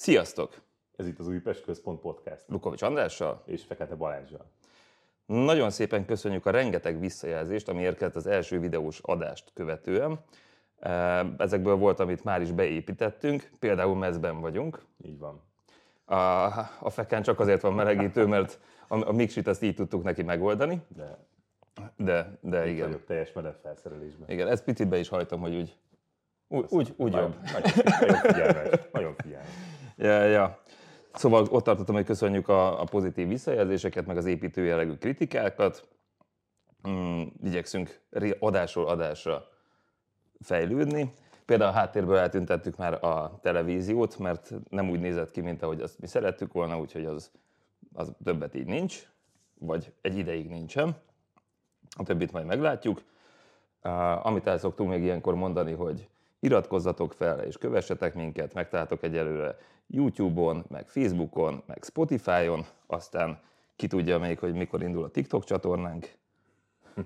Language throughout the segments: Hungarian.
Sziasztok! Ez itt az Újpest Központ Podcast. Lukovics Andrással és Fekete Balázsjal. Nagyon szépen köszönjük a rengeteg visszajelzést, ami érkezett az első videós adást követően. Ezekből volt, amit már is beépítettünk, például mezben vagyunk. Így van. A, a fekán csak azért van melegítő, mert a, a mixit azt így tudtuk neki megoldani. De, de, de igen. Vagyok teljes meleg felszerelésben. Igen, ezt picit be is hajtom, hogy úgy, úgy, úgy, úgy jobb. Nagyon, nagyon figyelmes. Nagyon figyelmes. Ja, ja. Szóval ott tartottam, hogy köszönjük a, a pozitív visszajelzéseket, meg az építő jellegű kritikákat. Mm, igyekszünk adásról adásra fejlődni. Például a háttérből eltüntettük már a televíziót, mert nem úgy nézett ki, mint ahogy azt mi szerettük volna, úgyhogy az, az többet így nincs, vagy egy ideig nincsen. A többit majd meglátjuk. Amit el szoktunk még ilyenkor mondani, hogy iratkozzatok fel és kövessetek minket, megtaláltok egyelőre YouTube-on, meg Facebookon, meg Spotify-on, aztán ki tudja még, hogy mikor indul a TikTok csatornánk.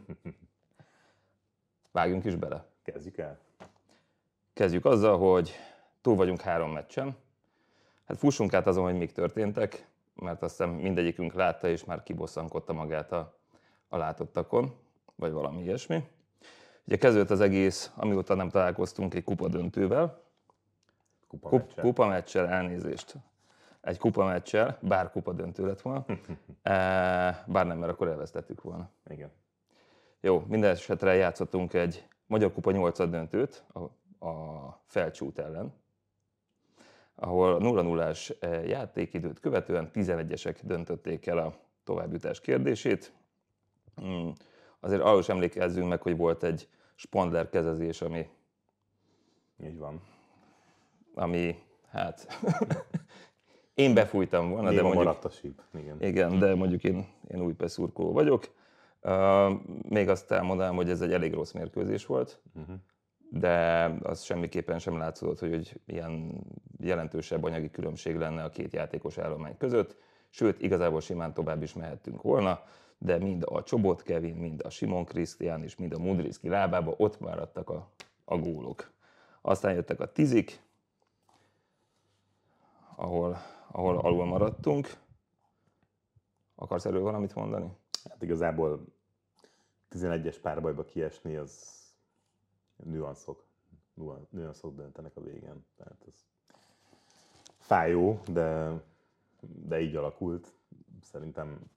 Vágjunk is bele. Kezdjük el. Kezdjük azzal, hogy túl vagyunk három meccsen. Hát fussunk át azon, hogy mik történtek, mert azt hiszem mindegyikünk látta, és már kibosszankodta magát a, a látottakon, vagy valami ilyesmi. Ugye kezdődött az egész, amióta nem találkoztunk egy kupa. Kupa kupa meccsel, elnézést. Egy kupa meccsel, bár kupa döntő lett volna, bár nem, mert akkor elvesztettük volna. Igen. Jó, minden esetre játszottunk egy Magyar Kupa 8 döntőt a, a Felcsút ellen, ahol 0-0-ás játékidőt követően 11-esek döntötték el a továbbjutás kérdését. Mm, Azért arról is emlékezzünk meg, hogy volt egy spondler kezezés, ami, Így van. Ami hát én befújtam volna, de Néma mondjuk, maradt a síp. Igen. igen, de mondjuk én, én új szurkoló vagyok. Uh, még azt elmondanám, hogy ez egy elég rossz mérkőzés volt, Uh-huh. de az semmiképpen sem látszott, hogy, hogy ilyen jelentősebb anyagi különbség lenne a két játékos állomány között, sőt, igazából simán tovább is mehettünk volna, de mind a Csobot Kevin, mind a Simon Krisztián és mind a Mudriszki lábába ott maradtak a, a gólok. Aztán jöttek a tizik, ahol, ahol alul maradtunk. Akarsz erről valamit mondani? Hát igazából 11-es párbajba kiesni, az nüanszok. Nüan- Nüanszok döntenek a végén. Tehát ez fájó, de, de így alakult. Szerintem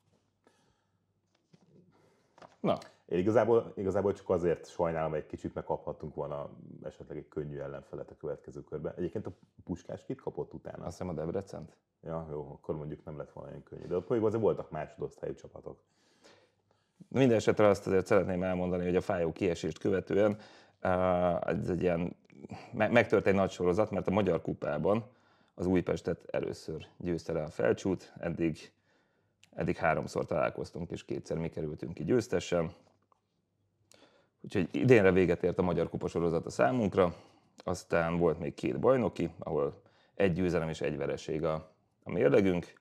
Na, Én igazából, igazából csak azért sajnálom egy kicsit, mert kaphattunk volna esetleg egy könnyű ellenfelet a következő körben. Egyébként a Puskás kit kapott utána? azt hiszem a Debrecent. Ja, jó, akkor mondjuk nem lett volna olyan könnyű. De ott mondjuk azért voltak másodosztályú csapatok. Minden esetre azt azért szeretném elmondani, hogy a fájó kiesést követően ez egy ilyen, me- megtört egy nagy sorozat, mert a Magyar Kupában az Újpestet először győzte le a felcsút, eddig, eddig háromszor találkoztunk, és kétszer mi kerültünk ki győztesen. Úgyhogy idénre véget ért a Magyar Kupa sorozata számunkra, aztán volt még két bajnoki, ahol egy győzelem és egy vereség a, a mérlegünk.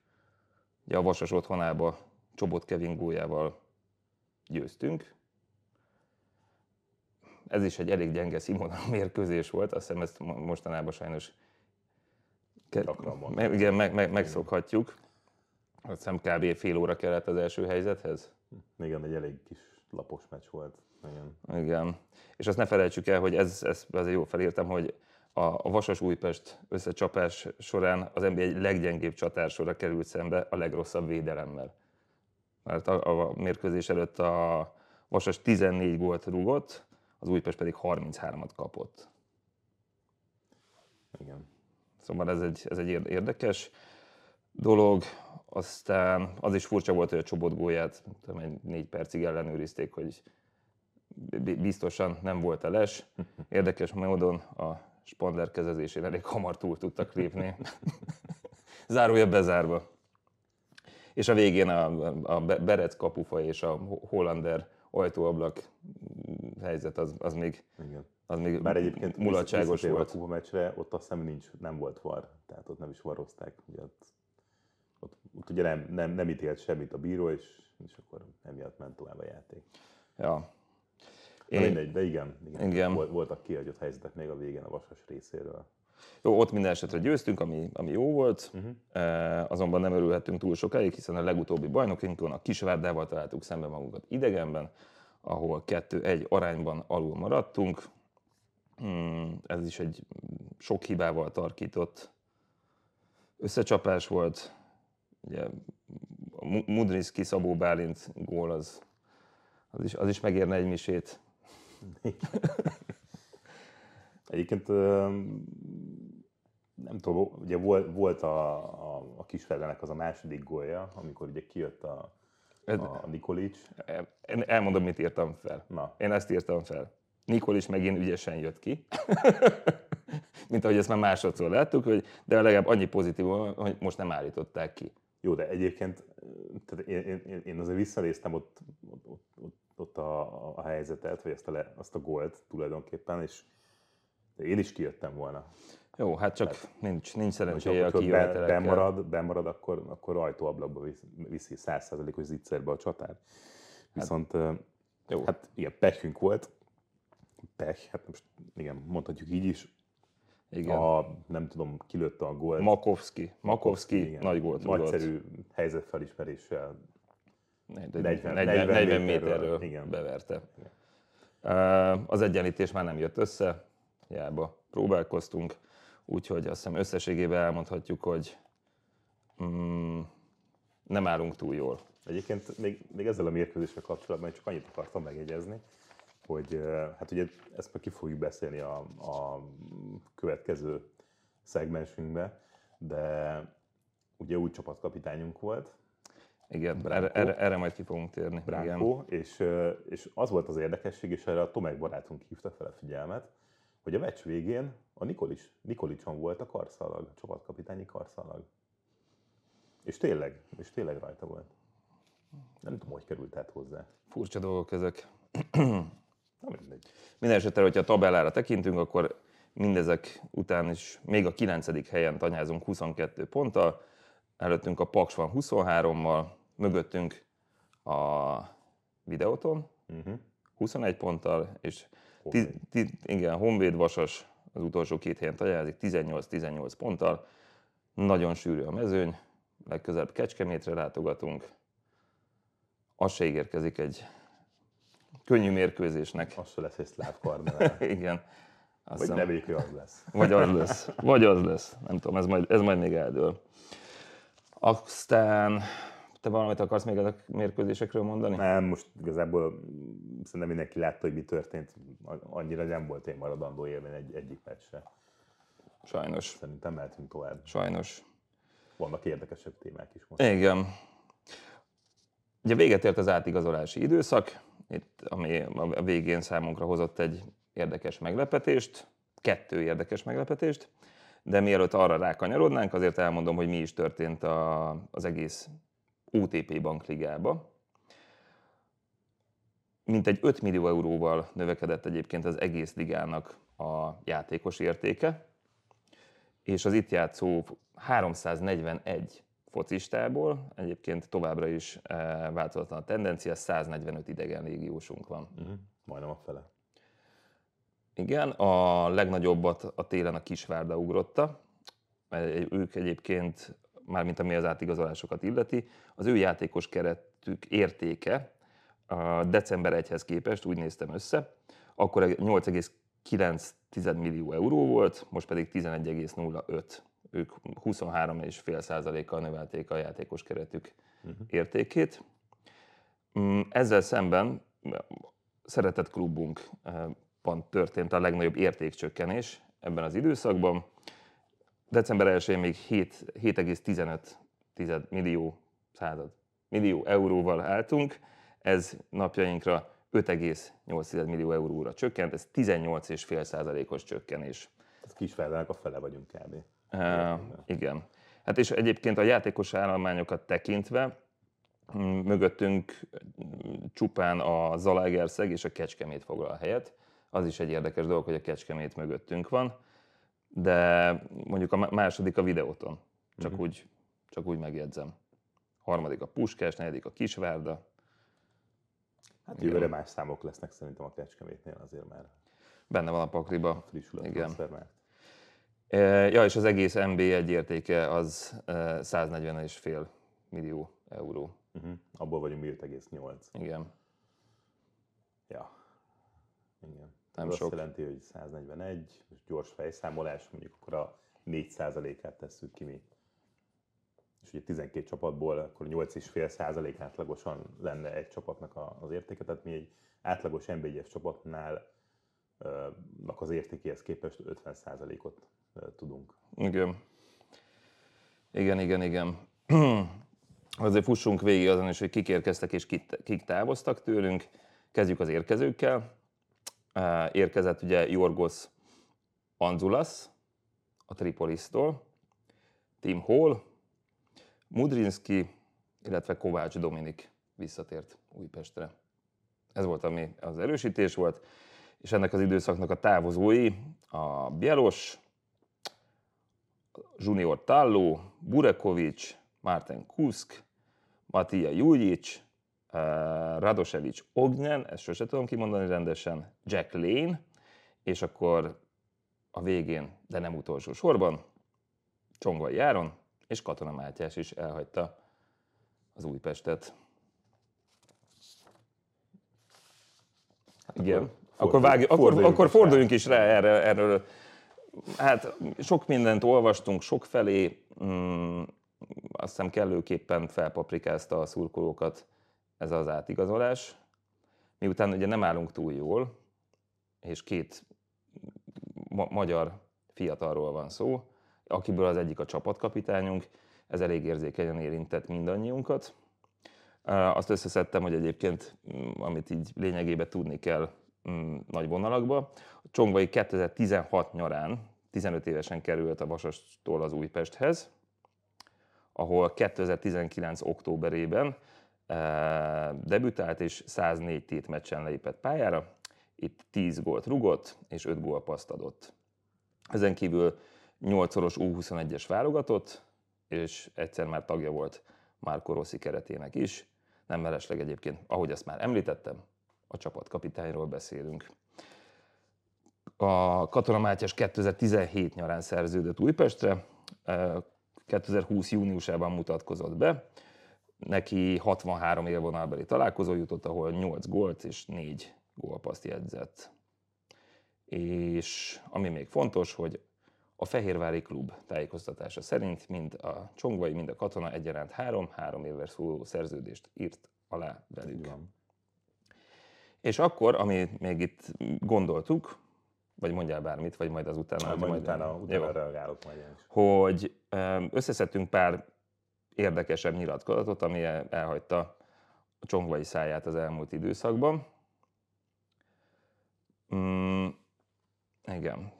Ugye a Vasas otthonába Csobot Kevin góljával győztünk. Ez is egy elég gyenge színvonalú mérkőzés volt, azt hiszem ezt mo- mostanában sajnos ke- igen, meg, meg, megszokhatjuk. Azt hiszem kb. fél óra kellett az első helyzethez. Igen, egy elég kis lapos meccs volt. Igen. Igen. És azt ne felejtsük el, hogy ez, ez azért jó felírtam, hogy a, a Vasas Újpest összecsapás során az NBA egy leggyengébb csatársora került szembe a legrosszabb védelemmel. Mert a, a mérkőzés előtt a Vasas 14 gólt rúgott, az Újpest pedig 33-at kapott. Igen. Szóval ez egy, ez egy érde- érdekes dolog. Aztán az is furcsa volt, hogy a Csobot gólját tudom, négy percig ellenőrizték, hogy biztosan nem volt a les. Érdekes módon a Spandler kezezésén elég hamar túl tudtak lépni. Zárója bezárva. És a végén a, a Be- Berec kapufa és a Hollander ajtóablak helyzet az, az még, Igen. az még Bár egyébként mulatságos volt. a kupa meccsre, ott azt hiszem nincs, nem volt var, tehát ott nem is varozták. Ugye ott, ott, ott ugye nem, nem, nem ítélt semmit a bíró, és, és akkor emiatt ment tovább a játék. Ja. Én, Mindegy, de igen, igen. Igen. Volt, voltak kiadott helyzetek még a végén a vasas részéről. Jó, ott minden esetre győztünk, ami, ami jó volt, uh-huh. azonban nem örülhettünk túl sokáig, hiszen a legutóbbi bajnokinkon a Kisvárdával találtuk szembe magunkat idegenben, ahol kettő-egy arányban alul maradtunk. Hmm, ez is egy sok hibával tarkított összecsapás volt. Ugye a Mudrinski Szabó Bálint gól az, az, is, az is megérne egy misét. Egyébként nem tudom, ugye volt, volt a, a, a Kisferdenek az a második gólja, amikor ugye kijött a, a Nikolics. Én elmondom, mit írtam fel. Na. Én ezt írtam fel. Nikolics megint ügyesen jött ki. Mint ahogy ezt már másodszor láttuk, hogy, de legalább annyi pozitív, hogy most nem állították ki. Jó, de egyébként tehát én, én, én azért visszanéztem ott, ott, ott, ott a, a helyzetet, vagy azt a, le, azt a gólt tulajdonképpen, és én is kijöttem volna. Jó, hát csak Tehát, nincs, nincs szerencséje a kijövetelekkel. Bemarad, bemarad, akkor, akkor ajtóablakba viszi százszerzalékos zicserbe a csatát. Viszont hát, jó. hát igen, pechünk volt. Pech, hát most igen, mondhatjuk így is. Igen. A, nem tudom, kilőtte a gólt. Makovski. Makovski, igen. nagy gólt Nagyszerű helyzetfelismeréssel. 40, 40, 40, 40 méterről igen. beverte. Igen. Az egyenlítés már nem jött össze, hiába próbálkoztunk, úgyhogy azt hiszem összességében elmondhatjuk, hogy mm, nem állunk túl jól. Egyébként még, még ezzel a mérkőzéssel kapcsolatban csak annyit akartam megjegyezni, hogy hát ugye ezt meg ki fogjuk beszélni a, a következő szegmensünkbe, de ugye új csapatkapitányunk volt. Igen, erre, erre, erre majd ki fogunk térni. Branko, igen. És, és az volt az érdekesség, és erre a Tomek barátunk hívta fel a figyelmet, hogy a meccs végén a Nikolic, Nikolicson volt a karszalag, a csapatkapitányi karszalag. És tényleg, és tényleg rajta volt. Nem tudom, hogy került át hozzá. Furcsa dolgok ezek. Na mindegy. Minden esetre, hogyha a tabellára tekintünk, akkor mindezek után is még a 9. helyen tanyázunk 22 ponttal, előttünk a Paks van 23-mal, mögöttünk a Videoton uh-huh. 21 ponttal, és ti, ti, igen, Honvéd Vasas az utolsó két helyen tajázik, 18-18 ponttal. Nagyon sűrű a mezőny, legközelebb Kecskemétre látogatunk. Az se ígérkezik egy könnyű mérkőzésnek. Az se lesz egy szláv Igen. Azt Vagy nem az lesz. Vagy az lesz. Vagy az lesz. Nem tudom, ez majd, ez majd még eldől. Aztán te valamit akarsz még a mérkőzésekről mondani? Nem, most igazából szerintem mindenki látta, hogy mi történt. Annyira nem volt én maradandó élmény egy, egyik meccsre. Sajnos. Szerintem mehetünk tovább. Sajnos. Vannak érdekesebb témák is most. Igen. Ugye véget ért az átigazolási időszak, itt, ami a végén számunkra hozott egy érdekes meglepetést, kettő érdekes meglepetést, de mielőtt arra rákanyarodnánk, azért elmondom, hogy mi is történt a, az egész OTP bankligába. Mintegy 5 millió euróval növekedett egyébként az egész ligának a játékos értéke, és az itt játszó 341 focistából egyébként továbbra is eh, változatlan a tendencia, 145 idegen légiósunk van. Uh-huh. Majdnem a fele. Igen, a legnagyobbat a télen a Kisvárda ugrotta. Ők egyébként mármint ami az átigazolásokat illeti, az ő játékos keretük értéke a december 1-hez képest, úgy néztem össze, akkor 8,9 millió euró volt, most pedig 11,05. Ők 23,5%-kal növelték a játékos keretük uh-huh. értékét. Mm, ezzel szemben szeretett klubunkban történt a legnagyobb értékcsökkenés ebben az időszakban december 1-én még 7,15 millió század, millió euróval álltunk, ez napjainkra 5,8 millió euróra csökkent, ez 18,5 százalékos csökkenés. Ez kisfeldelnek a fele vagyunk kb. Uh, igen. Hát és egyébként a játékos állományokat tekintve mögöttünk csupán a Zalaegerszeg és a Kecskemét foglal helyet. Az is egy érdekes dolog, hogy a Kecskemét mögöttünk van de mondjuk a második a videóton, csak, uh-huh. úgy, csak úgy megjegyzem. Harmadik a Puskás, negyedik a Kisvárda. Hát jövőre más számok lesznek szerintem a Kecskemétnél azért már. Benne van a pakliba. Frissül Igen. Ja, és az egész MB1 értéke az 140,5 millió euró. Uh-huh. Abból vagyunk 7,8. Igen. Ja. Igen. Nem Ez sok. azt jelenti, hogy 141, és gyors fejszámolás, mondjuk akkor a 4%-át tesszük ki mi. És ugye 12 csapatból akkor 8,5% átlagosan lenne egy csapatnak az értéke, tehát mi egy átlagos NB1-es csapatnál az értékéhez képest 50%-ot ö, tudunk. Igen. Igen, igen, igen. Azért fussunk végig azon is, hogy kik érkeztek és kik távoztak tőlünk. Kezdjük az érkezőkkel. Érkezett ugye Jorgos Anzulas a Tripolistól, Tim Hall, Mudrinski, illetve Kovács Dominik visszatért Újpestre. Ez volt, ami az erősítés volt, és ennek az időszaknak a távozói a Bielos, Junior Tallo, Burekovic, Martin Kusk, Matija Jujic, eh, Radosevic Ognen, ezt sose tudom kimondani rendesen, Jack Lane, és akkor a végén, de nem utolsó sorban, Csongvai Járon és Katona Mátyás is elhagyta az Újpestet. Igen. Akkor, akkor, fordulj- vágj, akkor, forduljunk akkor is rá. forduljunk is rá erre, erről. Hát sok mindent olvastunk, sok felé, mm, azt hiszem kellőképpen felpaprikázta a szurkolókat ez az átigazolás. Miután ugye nem állunk túl jól, és két ma- magyar fiatalról van szó, akiből az egyik a csapatkapitányunk, ez elég érzékenyen érintett mindannyiunkat. Azt összeszedtem, hogy egyébként, mm, amit így lényegében tudni kell mm, nagy vonalakba. Csongvai 2016 nyarán 15 évesen került a Vasastól az Újpesthez, ahol 2019. októberében debütált és 104 tét meccsen lépett pályára. Itt 10 gólt rugott és 5 gólpaszt adott. Ezen kívül 8-szoros U21-es válogatott, és egyszer már tagja volt Márko Rossi keretének is. Nem mellesleg egyébként, ahogy ezt már említettem, a csapatkapitányról beszélünk. A Katona Mátyás 2017 nyarán szerződött Újpestre, eh, 2020 júniusában mutatkozott be. Neki 63 élvonalbeli találkozó jutott, ahol 8 gólt és 4 gólpaszt jegyzett. És ami még fontos, hogy a Fehérvári Klub tájékoztatása szerint mind a Csongvai, mind a Katona egyaránt három, három évvel szóló szerződést írt alá velük. Van. És akkor, ami még itt gondoltuk, vagy mondjál bármit, vagy majd azután. Majd, hogyha majd utána, Jó. utána reagálok majd én is. hogy összeszedtünk pár érdekesebb nyilatkozatot, ami el- elhagyta a csongvai száját az elmúlt időszakban. Mm, igen.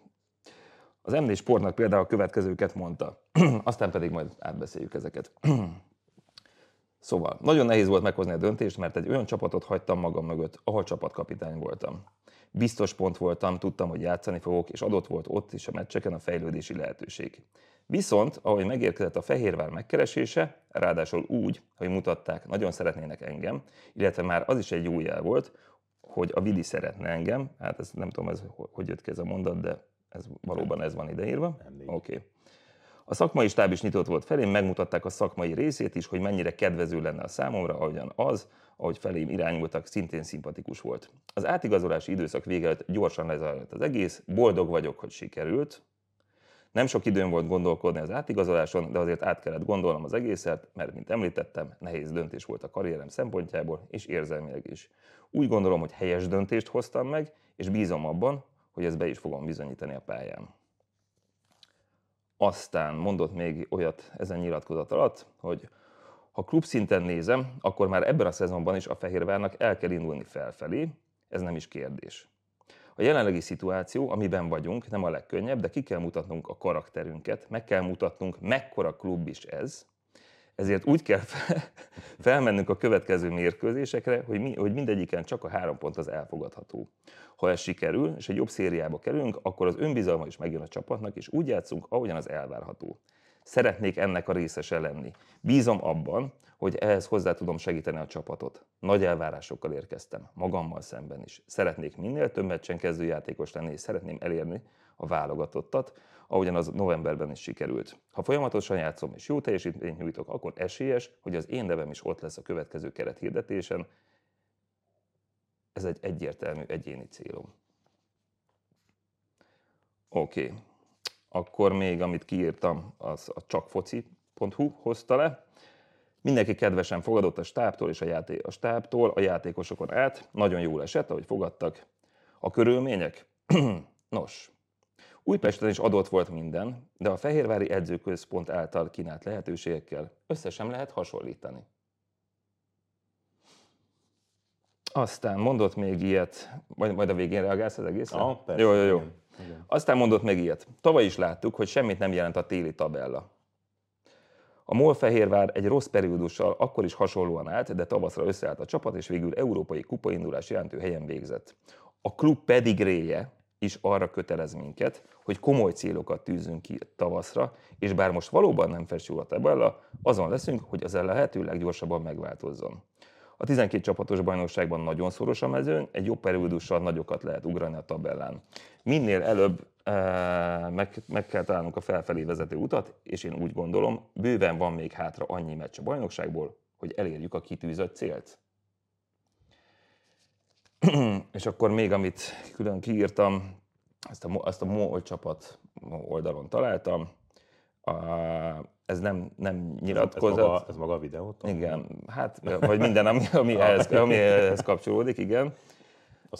Az MD Sportnak például a következőket mondta, aztán pedig majd átbeszéljük ezeket. Szóval, nagyon nehéz volt meghozni a döntést, mert egy olyan csapatot hagytam magam mögött, ahol csapatkapitány voltam. Biztos pont voltam, tudtam, hogy játszani fogok, és adott volt ott is a meccseken a fejlődési lehetőség. Viszont, ahogy megérkezett a Fehérvár megkeresése, ráadásul úgy, hogy mutatták, nagyon szeretnének engem, illetve már az is egy jó jel volt, hogy a Vili szeretne engem, hát ez nem tudom, ez hogy jött ki ez a mondat, de ez valóban ez van ideírva. Oké. Okay. A szakmai stáb is nyitott volt felém, megmutatták a szakmai részét is, hogy mennyire kedvező lenne a számomra, ahogyan az, ahogy felém irányultak, szintén szimpatikus volt. Az átigazolási időszak vége előtt gyorsan lezajlott az egész, boldog vagyok, hogy sikerült. Nem sok időm volt gondolkodni az átigazoláson, de azért át kellett gondolnom az egészet, mert, mint említettem, nehéz döntés volt a karrierem szempontjából, és érzelmileg is. Úgy gondolom, hogy helyes döntést hoztam meg, és bízom abban, hogy ezt be is fogom bizonyítani a pályán. Aztán mondott még olyat ezen nyilatkozat alatt, hogy ha klub szinten nézem, akkor már ebben a szezonban is a Fehérvárnak el kell indulni felfelé, ez nem is kérdés. A jelenlegi szituáció, amiben vagyunk, nem a legkönnyebb, de ki kell mutatnunk a karakterünket, meg kell mutatnunk, mekkora klub is ez, ezért úgy kell fel- felmennünk a következő mérkőzésekre, hogy, mi, hogy mindegyiken csak a három pont az elfogadható. Ha ez sikerül, és egy jobb szériába kerülünk, akkor az önbizalma is megjön a csapatnak, és úgy játszunk, ahogyan az elvárható. Szeretnék ennek a részese lenni. Bízom abban, hogy ehhez hozzá tudom segíteni a csapatot. Nagy elvárásokkal érkeztem, magammal szemben is. Szeretnék minél több meccsen kezdőjátékos lenni, és szeretném elérni a válogatottat, ahogyan az novemberben is sikerült. Ha folyamatosan játszom és jó teljesítményt nyújtok, akkor esélyes, hogy az én nevem is ott lesz a következő keret hirdetésen. Ez egy egyértelmű egyéni célom. Oké. Okay. Akkor még, amit kiírtam, az a csakfoci.hu hozta le. Mindenki kedvesen fogadott a stábtól és a, játék, a stábtól a játékosokon át. Nagyon jól esett, ahogy fogadtak. A körülmények? Nos, Újpesten is adott volt minden, de a Fehérvári Edzőközpont által kínált lehetőségekkel összesen lehet hasonlítani. Aztán mondott még ilyet, majd, majd a végén reagálsz az egészre? Ah, persze, jó, jó, jó. igen. Aztán mondott még ilyet. Tavaly is láttuk, hogy semmit nem jelent a téli tabella. A Molfehérvár egy rossz periódussal akkor is hasonlóan állt, de tavaszra összeállt a csapat, és végül európai kupaindulás jelentő helyen végzett. A klub pedigréje is arra kötelez minket, hogy komoly célokat tűzünk ki tavaszra, és bár most valóban nem festjük a tabella, azon leszünk, hogy az a lehető leggyorsabban megváltozzon. A 12 csapatos bajnokságban nagyon szoros a mezőny, egy jobb periódussal nagyokat lehet ugrani a tabellán. Minél előbb meg, meg kell találnunk a felfelé vezető utat, és én úgy gondolom, bőven van még hátra annyi meccs a bajnokságból, hogy elérjük a kitűzött célt. és akkor még, amit külön kiírtam, ezt a, ezt a MOL csapat oldalon találtam, a, ez nem, nem nyilatkozat. Ez, ez, maga, ez maga a videó? Igen, hát, vagy minden, ami, ami, ehhez, ami ehhez kapcsolódik, igen.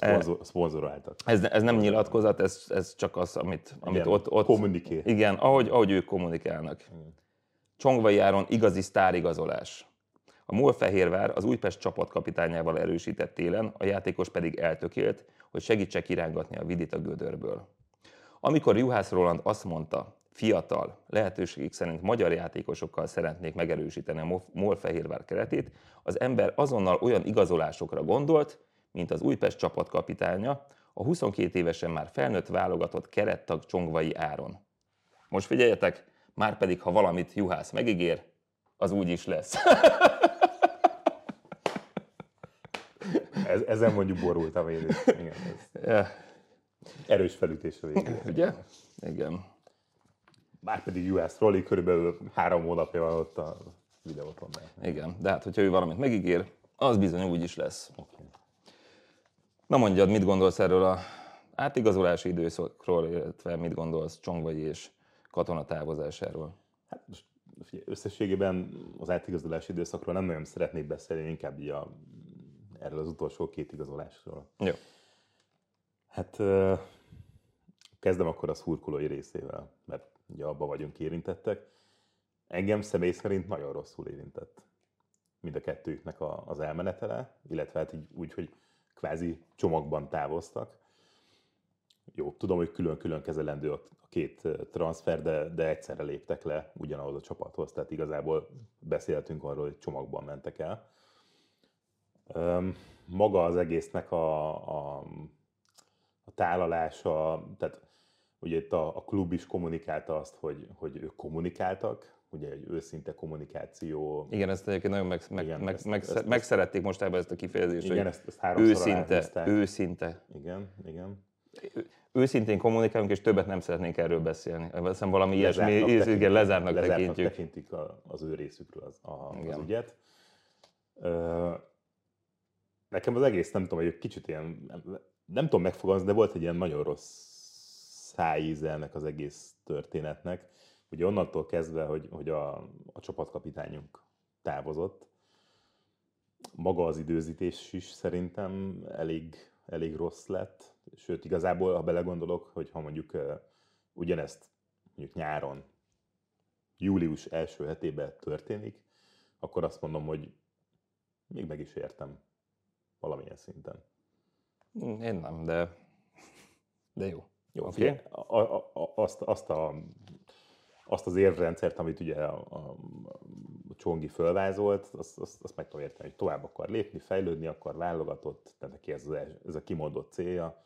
A szponzor, szponzoráltak. Ez, ez nem nyilatkozat, ez, ez csak az, amit, amit Igen, ott, ott... kommuniké. Igen, ahogy, ahogy ők kommunikálnak. Csongvai Áron igazi sztárigazolás. A Molfehérvár az Újpest csapatkapitányával erősített télen, a játékos pedig eltökélt, hogy segítsek irángatni a vidit a gödörből. Amikor Juhász Roland azt mondta, fiatal, lehetőségük szerint magyar játékosokkal szeretnék megerősíteni a Molfehérvár keretét, az ember azonnal olyan igazolásokra gondolt, mint az Újpest csapatkapitánya, a 22 évesen már felnőtt válogatott kerettag Csongvai Áron. Most figyeljetek, már pedig ha valamit Juhász megígér, az úgy is lesz. Ez, ezen mondjuk borultam én is. Igen, ez erős felütés a végén. Ugye? Igen. Márpedig US Rolly körülbelül három hónapja van ott a videóton. Igen, de hát, hogyha ő valamit megígér, az bizony úgy is lesz. Okay. Na mondjad, mit gondolsz erről a átigazolási időszakról, illetve mit gondolsz Csongvai és katona távozásáról? Hát most figyelj, összességében az átigazolási időszakról nem nagyon szeretnék beszélni, inkább így a, erről az utolsó két igazolásról. Jó. Hát kezdem akkor a szurkolói részével, mert ugye abba vagyunk érintettek. Engem személy szerint nagyon rosszul érintett mind a kettőjüknek a, az elmenetele, illetve hát így úgy, hogy kvázi csomagban távoztak. Jó, tudom, hogy külön-külön kezelendő a két transfer, de, de egyszerre léptek le ugyanahoz a csapathoz, tehát igazából beszéltünk arról, hogy csomagban mentek el. Maga az egésznek a, a, a tálalása, tehát ugye itt a, a klub is kommunikálta azt, hogy, hogy ők kommunikáltak, ugye egy őszinte kommunikáció. Igen, ezt egyébként nagyon meg, meg, Igen, meg, ezt- meg, ezt- megszerették most ebben ezt a kifejezést, Igen, hogy ezt, ezt őszinte, őszinte. Igen, igen. Őszintén kommunikálunk, és többet nem szeretnénk erről beszélni. Hiszem valami ilyesmi, Lezártnak igen, tekintik- lezártnak lezártnak tekintjük. tekintik a, az ő részükről az, a, az Igen. ügyet. Ö, nekem az egész, nem tudom, hogy egy kicsit ilyen, nem, nem tudom megfogalmazni, de volt egy ilyen nagyon rossz szájíze ennek az egész történetnek. Ugye onnantól kezdve, hogy, hogy a, a csapatkapitányunk távozott, maga az időzítés is szerintem elég, elég rossz lett. Sőt, igazából, ha belegondolok, hogy ha mondjuk uh, ugyanezt mondjuk nyáron, július első hetében történik, akkor azt mondom, hogy még meg is értem valamilyen szinten. Én nem, de, de jó. Jó, okay. a, a, a, azt, azt, a, azt az érvrendszert, amit ugye a, a, a Csongi fölvázolt, azt, azt, azt meg tudom érteni, hogy tovább akar lépni, fejlődni akar, válogatott, tehát neki ez, az, els- ez a kimondott célja.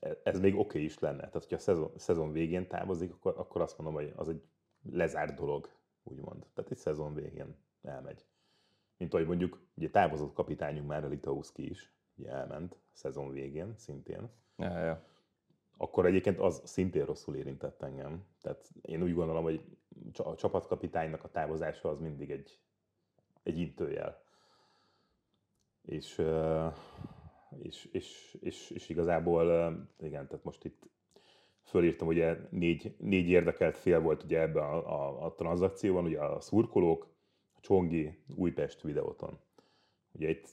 E- Ez még oké okay is lenne. Tehát, hogyha a szezon, szezon végén távozik, akkor, akkor azt mondom, hogy az egy lezárt dolog, úgymond. Tehát egy szezon végén elmegy. Mint ahogy mondjuk, ugye távozott kapitányunk már, a Litauszki is, ugye elment szezon végén szintén Ja, ja. Akkor egyébként az szintén rosszul érintett engem. Tehát én úgy gondolom, hogy a csapatkapitánynak a távozása az mindig egy, egy intőjel. És, és, és, és, és igazából, igen, tehát most itt fölírtam, ugye négy, négy érdekelt fél volt ugye ebben a, a, a tranzakcióban, ugye a szurkolók, a Csongi, Újpest videóton. Ugye itt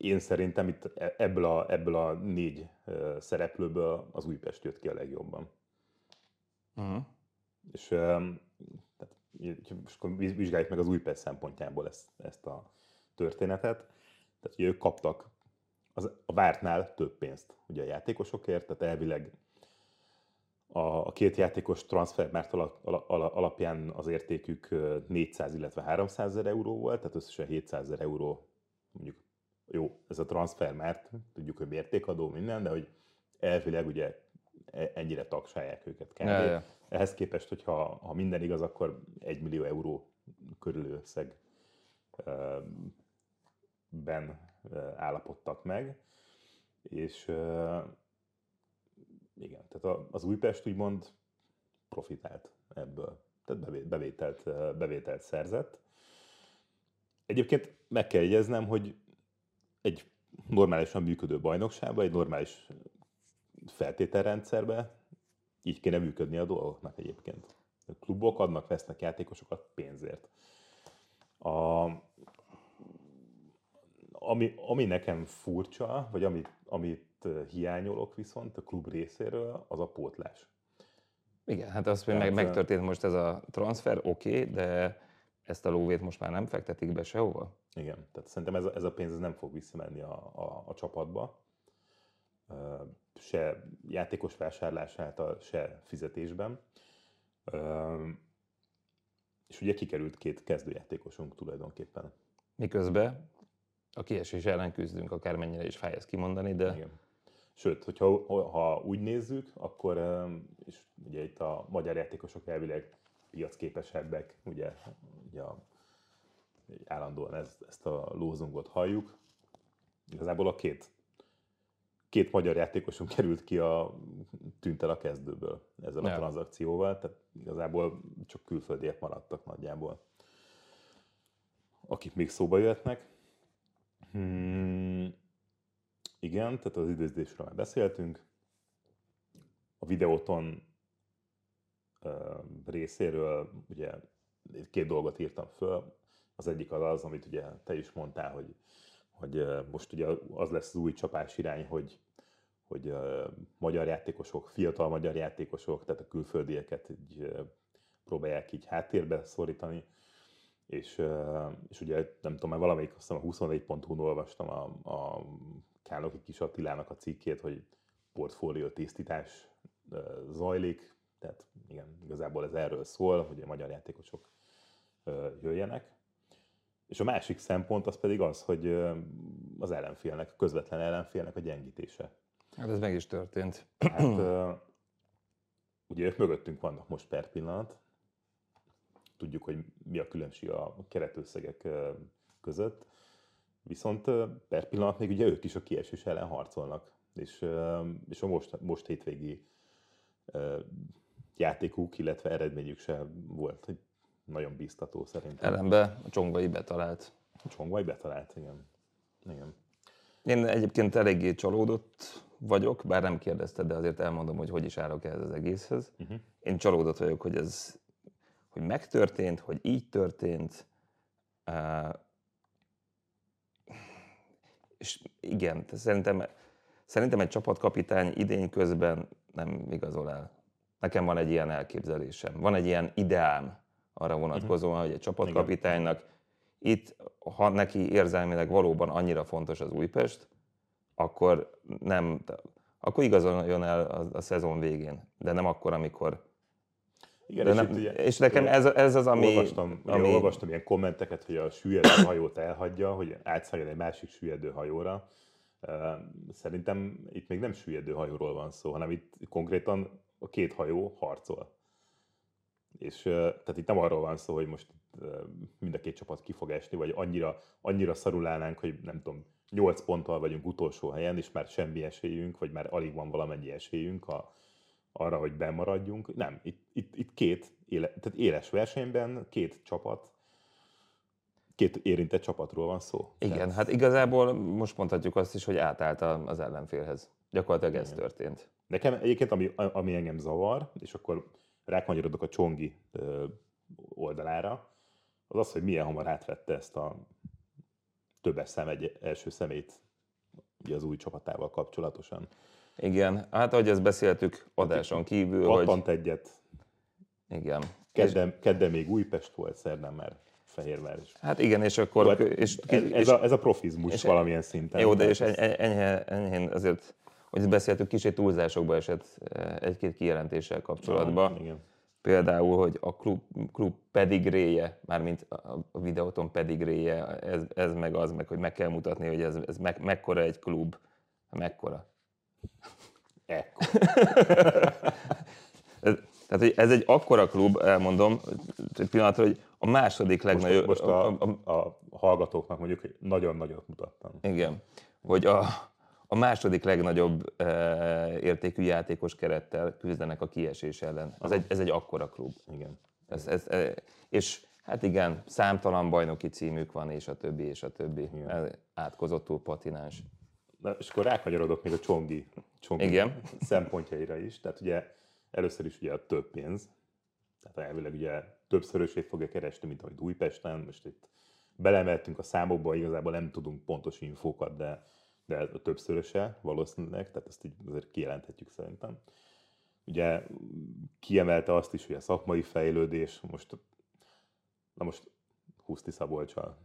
én szerintem itt e, ebből a, ebből a négy szereplőből az Újpest jött ki a legjobban. Uh-huh. És tehát, most akkor vizsgáljuk meg az Újpest szempontjából ezt, ezt a történetet. Tehát ugye ők kaptak az, a vártnál több pénzt ugye a játékosokért, tehát elvileg a, a két játékos transfermárt alapján az értékük 400, illetve 300 ezer euró volt, tehát összesen 700 ezer euró mondjuk jó, ez a transfer, mert tudjuk, hogy mértékadó minden, de hogy elvileg ugye e, ennyire tagsálják őket. Ja, ja. Ehhez képest, hogyha ha minden igaz, akkor 1 millió euró körül összeg ben állapodtak meg, és igen, tehát az Újpest úgymond profitált ebből, tehát bevételt, bevételt szerzett. Egyébként meg kell jegyeznem, hogy egy normálisan működő bajnokságban, egy normális feltételrendszerben így kéne működni a dolgoknak egyébként. A klubok adnak, vesznek játékosokat pénzért. A, ami, ami nekem furcsa, vagy amit, amit hiányolok viszont a klub részéről, az a pótlás. Igen, hát az, hogy meg, megtörtént most ez a transfer, oké, okay, de ezt a lóvét most már nem fektetik be sehova? Igen, tehát szerintem ez a, ez a pénz ez nem fog visszamenni a, a, a csapatba, se játékos vásárlás által, se fizetésben. És ugye kikerült két kezdőjátékosunk tulajdonképpen. Miközben a kiesés ellen küzdünk, akármennyire is fáj ezt kimondani, de... Igen. Sőt, hogyha ha úgy nézzük, akkor és ugye itt a magyar játékosok elvileg piacképesebbek, ugye, ugye a, állandóan ez, ezt a lózungot halljuk. Igazából a két, két magyar játékosunk került ki a, tűnt el a kezdőből ezzel ja. a tranzakcióval, tehát igazából csak külföldiek maradtak nagyjából, akik még szóba jöhetnek. Hmm, igen, tehát az időzésről már beszéltünk. A videóton részéről ugye két dolgot írtam föl. Az egyik az az, amit ugye te is mondtál, hogy, hogy most ugye az lesz az új csapás irány, hogy, hogy magyar játékosok, fiatal magyar játékosok, tehát a külföldieket így próbálják így háttérbe szorítani. És, és ugye nem tudom, mert valamelyik azt a 24.hu-n olvastam a, a Kánoki Kis Attilának a cikkét, hogy portfólió tisztítás zajlik, tehát igen, igazából ez erről szól, hogy a magyar játékosok jöjjenek. És a másik szempont az pedig az, hogy az ellenfélnek, a közvetlen ellenfélnek a gyengítése. Hát ez meg is történt. Hát, ugye ők mögöttünk vannak most per pillanat. Tudjuk, hogy mi a különbség a keretösszegek között. Viszont per pillanat még ugye ők is a kiesés ellen harcolnak. És, és a most, most hétvégi játékuk, illetve eredményük se volt hogy nagyon biztató szerintem. Ellenbe a Csongvai betalált. A Csongvai betalált, igen. igen. Én egyébként eléggé csalódott vagyok, bár nem kérdezted, de azért elmondom, hogy hogy is állok ehhez az egészhez. Uh-huh. Én csalódott vagyok, hogy ez hogy megtörtént, hogy így történt. Uh, és igen, szerintem, szerintem egy csapatkapitány idény közben nem igazol el Nekem van egy ilyen elképzelésem, van egy ilyen ideám arra vonatkozóan, uh-huh. hogy egy csapatkapitánynak itt, ha neki érzelmileg valóban annyira fontos az Újpest, akkor nem, akkor igazoljon el a, a szezon végén, de nem akkor, amikor igen, de és, nem, ugye, és nekem ez, ez az, ami... Olvastam, ami... Ugye, olvastam ilyen kommenteket, hogy a süllyedő hajót elhagyja, hogy átszálljon egy másik süllyedő hajóra. Szerintem itt még nem süllyedő hajóról van szó, hanem itt konkrétan a két hajó harcol. És tehát itt nem arról van szó, hogy most mind a két csapat ki fog esni, vagy annyira, annyira szarul állnánk, hogy nem tudom, 8 ponttal vagyunk utolsó helyen, és már semmi esélyünk, vagy már alig van valamennyi esélyünk a, arra, hogy bemaradjunk. Nem, itt, itt, itt két éle, tehát éles versenyben két csapat, két érintett csapatról van szó. Igen, tehát... hát igazából most mondhatjuk azt is, hogy átállt az ellenfélhez. Gyakorlatilag ez Igen. történt. Nekem egyébként, ami, ami engem zavar, és akkor rákanyarodok a Csongi oldalára, az az, hogy milyen hamar átvette ezt a többes szem egy első szemét ugye az új csapatával kapcsolatosan. Igen, hát ahogy ezt beszéltük adáson kívül, Pattant hogy... egyet. Igen. Kedden, kedden még Újpest volt, szerdán már Fehérvár is. Hát igen, és akkor... Hát, és, ez, ez, a, ez a profizmus és, valamilyen szinten. Jó, de és enyhe, enyhén azért, hogy beszéltük, kicsit túlzásokba esett eh, egy-két kijelentéssel kapcsolatban. Ja, igen. Például, hogy a klub, klub pedigréje, mármint a videóton pedigréje, ez, ez meg az, meg hogy meg kell mutatni, hogy ez, ez me, mekkora egy klub. Mekkora? Ekkor. tehát, hogy ez egy akkora klub, elmondom, egy pillanatra, hogy a második legnagyobb... Most, most a, a, a hallgatóknak mondjuk nagyon nagyot mutattam. Igen. Hogy a, a második legnagyobb e, értékű játékos kerettel küzdenek a kiesés ellen. Ez egy, ez egy akkora klub. Igen. Ez, ez, e, és hát igen, számtalan bajnoki címük van, és a többi, és a többi. Igen. Átkozottul patináns. Na, és akkor rákanyarodok még a Csongi, Csongi Igen. szempontjaira is. Tehát ugye először is ugye a több pénz, tehát elvileg ugye többszörösét fogja keresni, mint amit Újpesten. Most itt belemeltünk a számokba, igazából nem tudunk pontos infókat, de, de a többszöröse valószínűleg, tehát ezt így azért kijelenthetjük szerintem. Ugye kiemelte azt is, hogy a szakmai fejlődés most, na most Huszti Szabolcsal.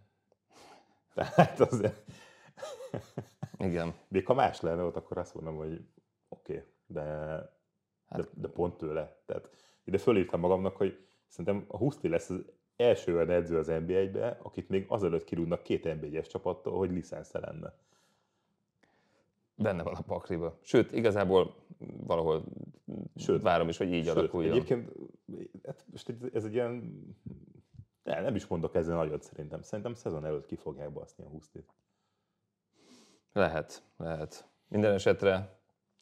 Tehát azért igen. Még ha más lenne ott, akkor azt mondom, hogy oké, okay, de, hát. de, de, pont tőle. Tehát ide fölírtam magamnak, hogy szerintem a Huszti lesz az első olyan edző az NBA-be, akit még azelőtt kirúgnak két NBA-es csapattól, hogy licensze lenne. Benne van a pakliba. Sőt, igazából valahol Sőt, várom is, hogy így sőt, alakuljon. Egyébként hát most ez egy ilyen, nem, nem is mondok ezzel nagyot szerintem. Szerintem szezon előtt ki fogják baszni a Husztit. Lehet, lehet. Minden esetre,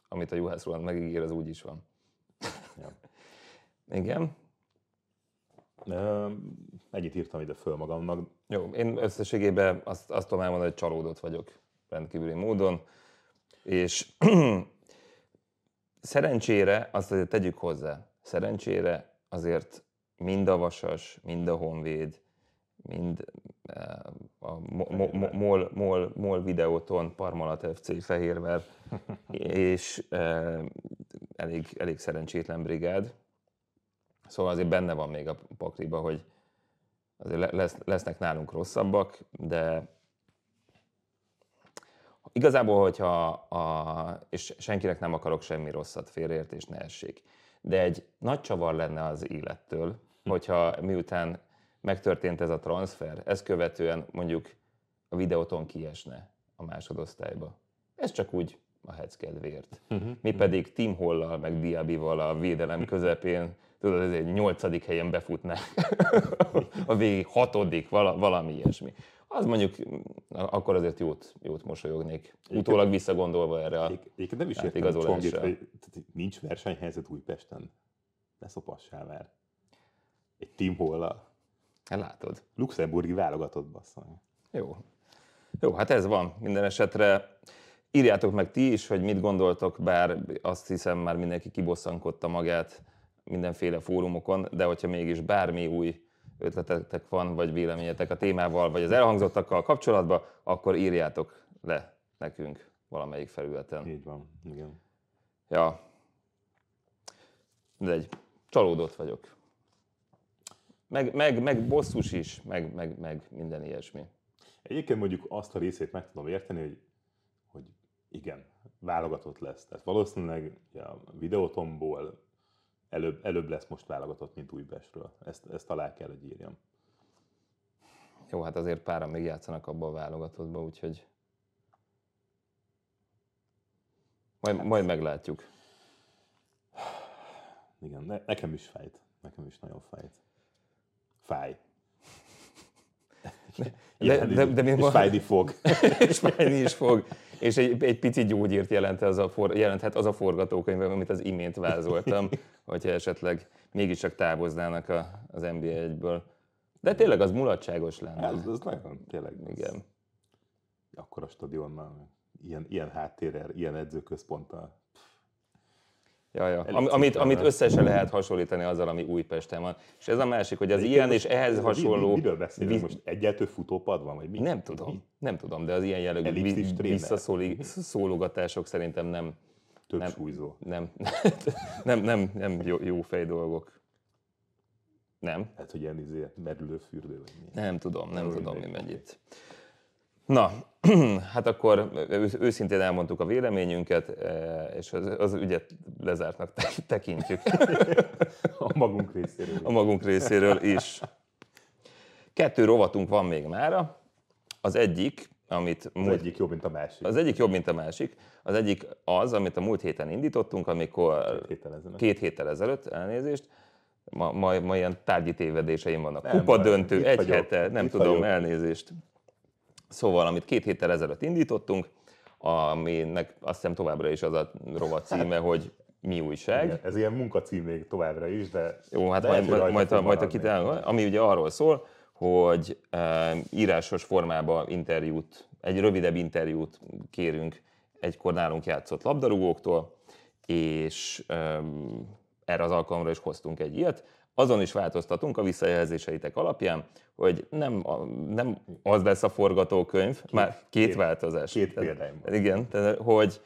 amit a Juhász Roland megígér, az úgy is van. Igen. Ennyit írtam ide föl magamnak. Jó, én összességében azt, azt tudom elmondani, hogy csalódott vagyok rendkívüli módon, és szerencsére, azt azért tegyük hozzá, szerencsére azért mind a Vasas, mind a Honvéd, mind a MOL, MOL, MOL videóton Parmalat FC Fehérver, és elég, elég szerencsétlen brigád. Szóval azért benne van még a pakliba, hogy azért lesz, lesznek nálunk rosszabbak, de igazából, hogyha a, és senkinek nem akarok semmi rosszat félreértést ne essék, de egy nagy csavar lenne az élettől, hogyha miután megtörtént ez a transfer, ezt követően mondjuk a videóton kiesne a másodosztályba. Ez csak úgy a hetz kedvéért. Uh-huh. Mi pedig Tim Hollal, meg Diabival a védelem közepén, tudod, ez egy nyolcadik helyen befutná a végig hatodik, vala, valami ilyesmi. Az mondjuk, akkor azért jót, jót mosolyognék. Utólag visszagondolva erre a Egyébként nem is értem Csongit, hogy nincs versenyhelyzet Újpesten. Ne szopassál már. Egy Tim Hollal. Hát látod. Luxemburgi válogatott basszony. Jó. Jó, hát ez van. Minden esetre írjátok meg ti is, hogy mit gondoltok, bár azt hiszem már mindenki kibosszankodta magát mindenféle fórumokon, de hogyha mégis bármi új ötletetek van, vagy véleményetek a témával, vagy az elhangzottakkal kapcsolatban, akkor írjátok le nekünk valamelyik felületen. Így van, igen. Ja. De egy csalódott vagyok. Meg, meg, meg bosszus is, meg, meg, meg minden ilyesmi. Egyébként mondjuk azt a részét meg tudom érteni, hogy, hogy igen, válogatott lesz. Tehát valószínűleg a videótomból előbb, előbb lesz most válogatott, mint Újpestről. Ezt, ezt alá kell, hogy írjam. Jó, hát azért páran még játszanak abba a válogatottba, úgyhogy majd, hát... majd meglátjuk. Igen, ne, nekem is fájt. Nekem is nagyon fájt. Fáj. De, de, de még és ma- fájni fog. és fájni is fog. És egy, egy pici gyógyírt jelent az a for, jelenthet az a forgatókönyv, amit az imént vázoltam, hogyha esetleg mégiscsak távoznának a, az NBA egyből. De tényleg az mulatságos lenne. Ez, ez nagyon, tényleg. az- Igen. Akkora stadionnal, ilyen, ilyen háttérrel, ilyen edzőközponttal. Ja, ja. Ami, amit, amit nem? össze se lehet hasonlítani azzal, ami Újpesten van. És ez a másik, hogy az De ilyen és ehhez mi- mi- hasonló... Miről beszélünk most? Egyeltő futópad van, vagy mi? Nem tudom, nem tudom, de az ilyen jellegű visszaszólogatások szerintem nem, Több nem. súlyzó. nem, nem, nem, nem jó, jó fej dolgok. Nem, Hát, hogy ilyen izé, merülő fürdő, vagy mi. nem tudom, nem Jó, tudom, mi megy itt. Na, hát akkor őszintén elmondtuk a véleményünket, eh, és az, az ügyet lezártnak te- tekintjük A magunk részéről. a magunk részéről is. Kettő rovatunk van még mára. Az egyik, amit Az múlt, egyik jobb, mint a másik. az egyik jobb, mint a másik. Az egyik az, amit a múlt héten indítottunk, amikor Két héttel ezelőtt. két héttel ezelőtt, elnézést, ma, ma, ma ilyen tárgyi tévedéseim vannak. Nem Kupa döntő, egy vagyok, hete, nem tudom, vagyok. elnézést. Szóval, amit két héttel ezelőtt indítottunk, aminek azt hiszem továbbra is az a rovat címe, hogy mi újság. Igen, ez ilyen munkacím még továbbra is, de... Jó, hát de majd, majd, majd, a, majd a kitál, ami ugye arról szól, hogy e, írásos formában interjút, egy rövidebb interjút kérünk egykor nálunk játszott labdarúgóktól, és e, erre az alkalomra is hoztunk egy ilyet. Azon is változtatunk a visszajelzéseitek alapján, hogy nem, a, nem az lesz a forgatókönyv, két, már két, két- változás. két példány van. Igen, tehát, hogy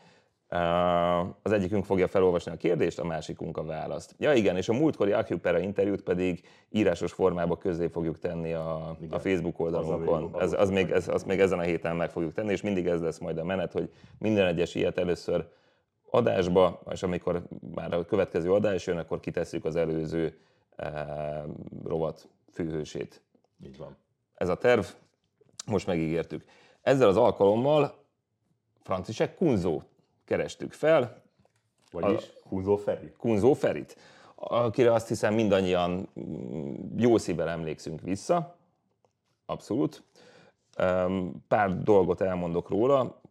az egyikünk fogja felolvasni a kérdést, a másikunk a választ. Ja igen, és a múltkori Acupera interjút pedig írásos formába közé fogjuk tenni a, a Facebook oldalunkon. Ez, az még, ez, azt még ezen a héten meg fogjuk tenni, és mindig ez lesz majd a menet, hogy minden egyes ilyet először adásba, és amikor már a következő adás jön, akkor kitesszük az előző rovat főhősét. Így van. Ez a terv, most megígértük. Ezzel az alkalommal František Kunzót kerestük fel, Vagyis Hunzó Feri. Kunzó Ferit, akire azt hiszem mindannyian mm, jó szívvel emlékszünk vissza, abszolút. Pár dolgot elmondok róla.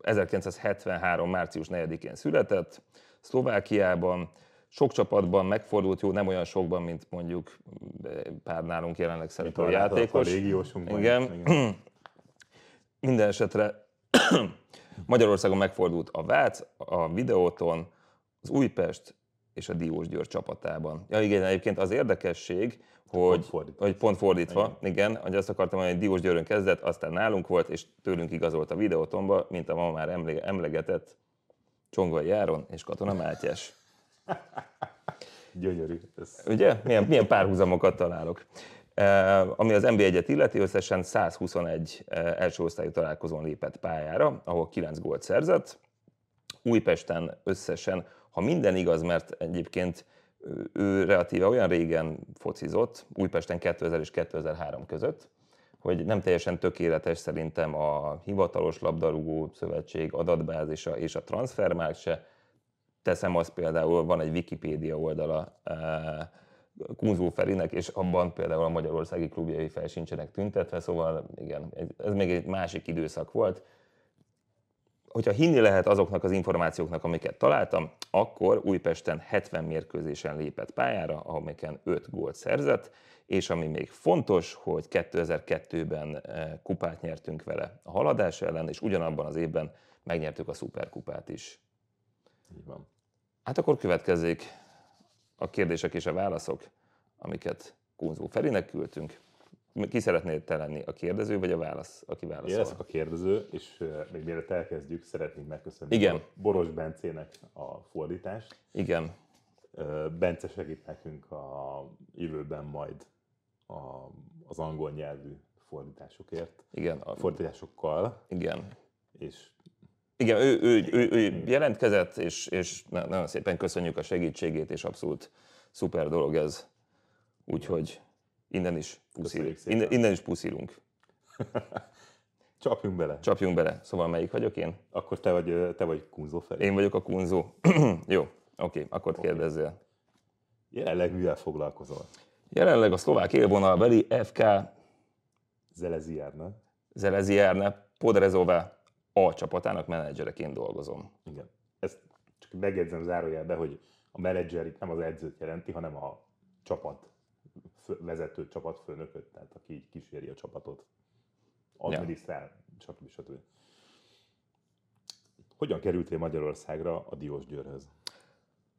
1973. március 4-én született, Szlovákiában, sok csapatban megfordult, jó, nem olyan sokban, mint mondjuk pár nálunk jelenleg szereplő a játékos. légiósunk van. Igen. Igen. Minden esetre Magyarországon megfordult a Vác, a Videóton, az Újpest és a Diós Győr csapatában. Ja igen, egyébként az érdekesség, hogy fordítva. hogy pont fordítva, igen. igen, hogy azt akartam mondani, hogy Diós Győrön kezdett, aztán nálunk volt, és tőlünk igazolt a Videótonba, mint a ma már emle- emlegetett Csongvai Járon és Katona Mátyás. Gyönyörű. Ez Ugye? Milyen, milyen párhuzamokat találok. Eh, Ami az NB1-et illeti, összesen 121 eh, első osztályú találkozón lépett pályára, ahol 9 gólt szerzett. Újpesten összesen, ha minden igaz, mert egyébként ő relatíve olyan régen focizott, Újpesten 2000 és 2003 között, hogy nem teljesen tökéletes szerintem a hivatalos labdarúgó szövetség adatbázisa és a transfermárk se. Teszem azt például, van egy Wikipédia oldala eh, Kunzó Ferinek, és abban például a magyarországi klubjai fel sincsenek tüntetve, szóval igen, ez még egy másik időszak volt. Hogyha hinni lehet azoknak az információknak, amiket találtam, akkor Újpesten 70 mérkőzésen lépett pályára, amiken 5 gólt szerzett, és ami még fontos, hogy 2002-ben eh, kupát nyertünk vele a haladás ellen, és ugyanabban az évben megnyertük a szuperkupát is. Így van. Hát akkor következzék a kérdések és a válaszok, amiket Kunzó Ferinek küldtünk. Ki szeretnél te lenni, a kérdező vagy a válasz, aki Én válaszol? leszek a kérdező, és még mielőtt elkezdjük, szeretnénk megköszönni Igen. Boros Bencének a fordítást. Igen, Bence segít nekünk a jövőben majd a, az angol nyelvű fordításokért, igen, a, fordításokkal, igen. és Igen, ő, ő, ő, ő jelentkezett, és, és na- nagyon szépen köszönjük a segítségét, és abszolút szuper dolog ez. Úgyhogy innen is puszil, Köszönjük szépen. innen, innen is puszilunk. csapjunk bele. Csapjunk bele. Szóval melyik vagyok én? Akkor te vagy, te vagy Kunzó Feri. Én vagyok a kunzó. Jó, oké, akkor kérdezzél. Jelenleg mivel foglalkozol? Jelenleg a szlovák élvonalbeli FK Zeleziárna. Zeleziárne Podrezove A csapatának menedzsereként dolgozom. Igen. Ezt csak megjegyzem zárójelbe, hogy a menedzser itt nem az edzőt jelenti, hanem a csapat vezető csapatfőnököt, tehát aki így kíséri a csapatot. Adminisztrál, stb. stb. Hogyan kerültél Magyarországra a Diós Győrhöz?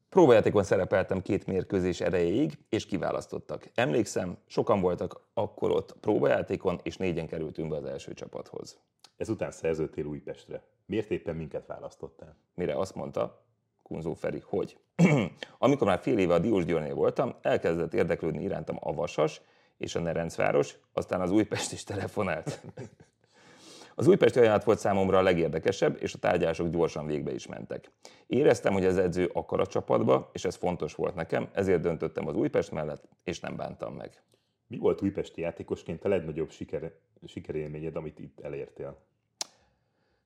Próbajátékon szerepeltem két mérkőzés erejéig, és kiválasztottak. Emlékszem, sokan voltak akkor ott próbajátékon, és négyen kerültünk be az első csapathoz. Ezután szerződtél Újpestre. Miért éppen minket választottál? Mire azt mondta Kunzó Feri, hogy amikor már fél éve a Diós Győrnél voltam, elkezdett érdeklődni irántam a Vasas és a Nerencváros, aztán az Újpest is telefonált. Az újpesti ajánlat volt számomra a legérdekesebb, és a tárgyalások gyorsan végbe is mentek. Éreztem, hogy az edző akar a csapatba, és ez fontos volt nekem, ezért döntöttem az Újpest mellett, és nem bántam meg. Mi volt újpesti játékosként a legnagyobb siker, sikerélményed, amit itt elértél?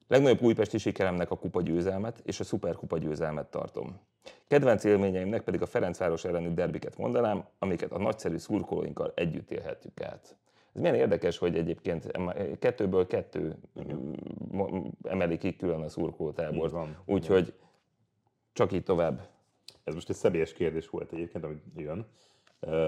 Legnagyobb újpesti sikeremnek a kupa győzelmet és a szuperkupa győzelmet tartom. Kedvenc élményeimnek pedig a Ferencváros elleni derbiket mondanám, amiket a nagyszerű szurkolóinkkal együtt élhettük át. Ez milyen érdekes, hogy egyébként em- kettőből kettő mm, emeli ki külön a szurkolótábort. Úgyhogy csak így tovább. Ez most egy személyes kérdés volt egyébként, amit jön.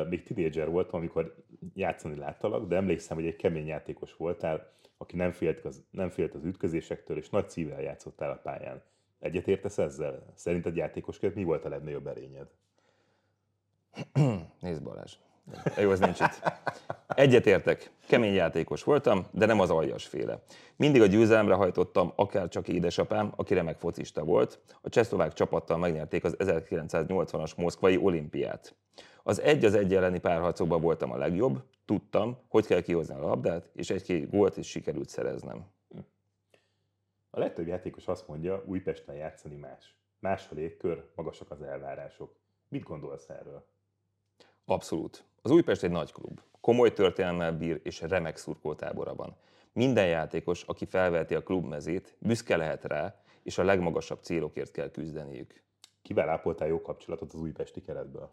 Még tinédzser voltam, amikor játszani láttalak, de emlékszem, hogy egy kemény játékos voltál, aki nem félt az, nem félt az ütközésektől, és nagy szívvel játszottál a pályán. Egyetértesz ezzel? Szerinted játékosként mi volt a legnagyobb erényed? Nézd Balázs. Jó, ez nincs itt. Egyetértek. Kemény játékos voltam, de nem az aljas féle. Mindig a győzelemre hajtottam, akár csak édesapám, aki remek focista volt. A csehszlovák csapattal megnyerték az 1980-as moszkvai olimpiát. Az egy az egy elleni párharcokban voltam a legjobb, tudtam, hogy kell kihozni a labdát, és egy-két gólt is sikerült szereznem. A legtöbb játékos azt mondja, Újpesten játszani más. Más a légkör, magasak az elvárások. Mit gondolsz erről? Abszolút. Az Újpest egy nagy klub. Komoly történelmmel bír és remek szurkoltábora van. Minden játékos, aki felveheti a klub mezét, büszke lehet rá, és a legmagasabb célokért kell küzdeniük. Kivel ápoltál jó kapcsolatot az újpesti keretből?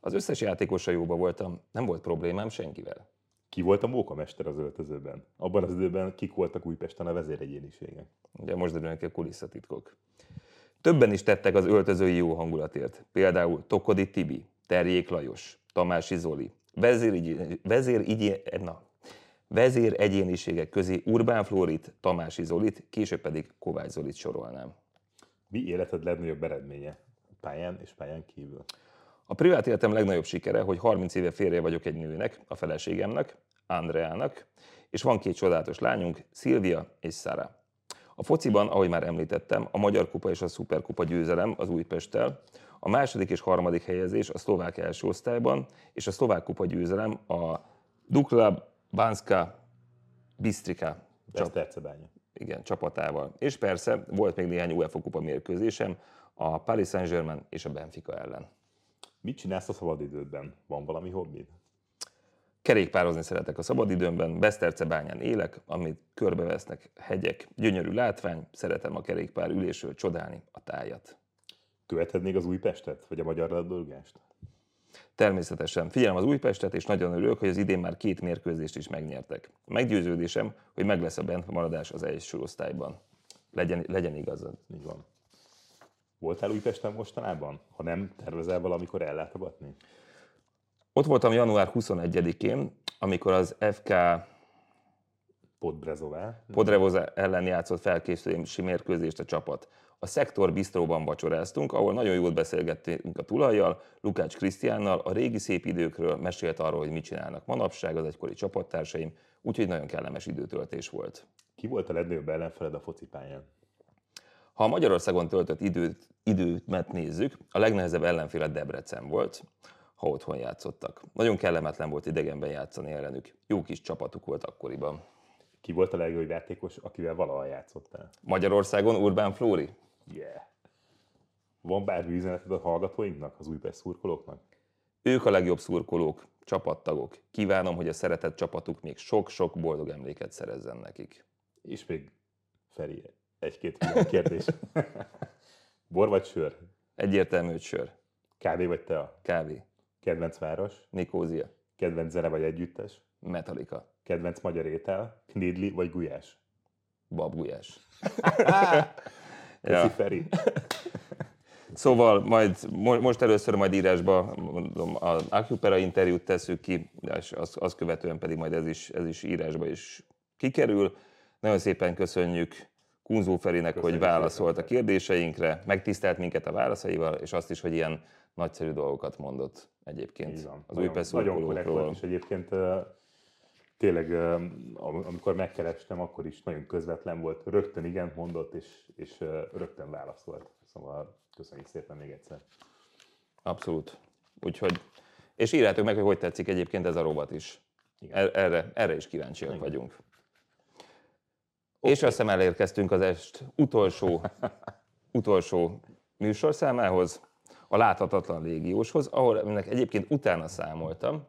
Az összes játékossal jóba voltam, nem volt problémám senkivel. Ki volt a mókamester az öltözőben? Abban az időben kik voltak Újpesten a vezéregyéniségek? Ugye most derülnek a kulisszatitkok. Többen is tettek az öltözői jó hangulatért. Például Tokodi Tibi, Terjék Lajos, Tamási Zoli, vezér, vezér, na, vezér egyéniségek közé Urbán Florit, Tamási Zolit, később pedig Kovács Zolit sorolnám. Mi életed legnagyobb eredménye? Pályán és pályán kívül. A privát életem legnagyobb sikere, hogy 30 éve férje vagyok egy nőnek, a feleségemnek, Andreának, és van két csodálatos lányunk, Szilvia és Sara. A fociban, ahogy már említettem, a Magyar Kupa és a Szuperkupa győzelem az Újpesttel, a második és harmadik helyezés a szlovák első osztályban, és a szlovák kupa győzelem a Dukla Banska Bistrika csap, Esztercebánya. igen, csapatával. És persze volt még néhány UEFA kupa mérkőzésem a Paris Saint-Germain és a Benfica ellen. Mit csinálsz a szabadidődben? Van valami hobbid? Kerékpározni szeretek a szabadidőmben, Besztercebányán élek, amit körbevesznek hegyek, gyönyörű látvány, szeretem a kerékpár ülésről csodálni a tájat. Követed még az Újpestet? Vagy a magyar labdarúgást? Természetesen figyelem az Újpestet, és nagyon örülök, hogy az idén már két mérkőzést is megnyertek. Meggyőződésem, hogy meg lesz a bent maradás az első osztályban. Legyen, legyen igazad. Így van. Voltál Újpesten mostanában? Ha nem, tervezel valamikor ellátogatni? Ott voltam január 21-én, amikor az FK Podbrezová? Podrevoza ellen játszott felkészülési mérkőzést a csapat. A szektor bistróban vacsoráztunk, ahol nagyon jól beszélgettünk a tulajjal, Lukács Krisztiánnal, a régi szép időkről, mesélt arról, hogy mit csinálnak manapság az egykori csapattársaim, úgyhogy nagyon kellemes időtöltés volt. Ki volt a legnagyobb ellenfeled a focipályán? Ha a Magyarországon töltött időt, időt nézzük, a legnehezebb ellenfél a Debrecen volt, ha otthon játszottak. Nagyon kellemetlen volt idegenben játszani ellenük. Jó kis csapatuk volt akkoriban. Ki volt a legjobb játékos, akivel valaha játszottál? Magyarországon Urbán Flóri? Yeah. Van bármi üzeneted a hallgatóinknak, az Újpest szurkolóknak? Ők a legjobb szurkolók, csapattagok. Kívánom, hogy a szeretett csapatuk még sok-sok boldog emléket szerezzen nekik. És még Feri, egy-két kérdés. Bor vagy sör? Egyértelmű, hogy sör, Kávé vagy tea? kávé. Kedvenc város, Nikózia, kedvenc zene vagy együttes, Metallica, kedvenc magyar étel, knédli vagy gulyás. babgulyás. Ja. Feri. Szóval majd, mo- most először majd írásba mondom, az Acupera interjút tesszük ki, és azt, azt követően pedig majd ez is, ez is írásba is kikerül. Nagyon szépen köszönjük Kunzó Ferinek, hogy válaszolt a szépen. kérdéseinkre, megtisztelt minket a válaszaival, és azt is, hogy ilyen nagyszerű dolgokat mondott egyébként van. az nagyon, új nagyon korrekt volt, szurkolókról. és egyébként tényleg, amikor megkerestem, akkor is nagyon közvetlen volt, rögtön igen mondott, és, és rögtön válaszolt. Szóval köszönjük szépen még egyszer. Abszolút. Úgyhogy, és írjátok meg, hogy hogy tetszik egyébként ez a rovat is. Igen. Er- Erre, erre is kíváncsiak vagyunk. És azt hiszem elérkeztünk az est utolsó, utolsó műsorszámához, a láthatatlan légióshoz, ahol ennek egyébként utána számoltam,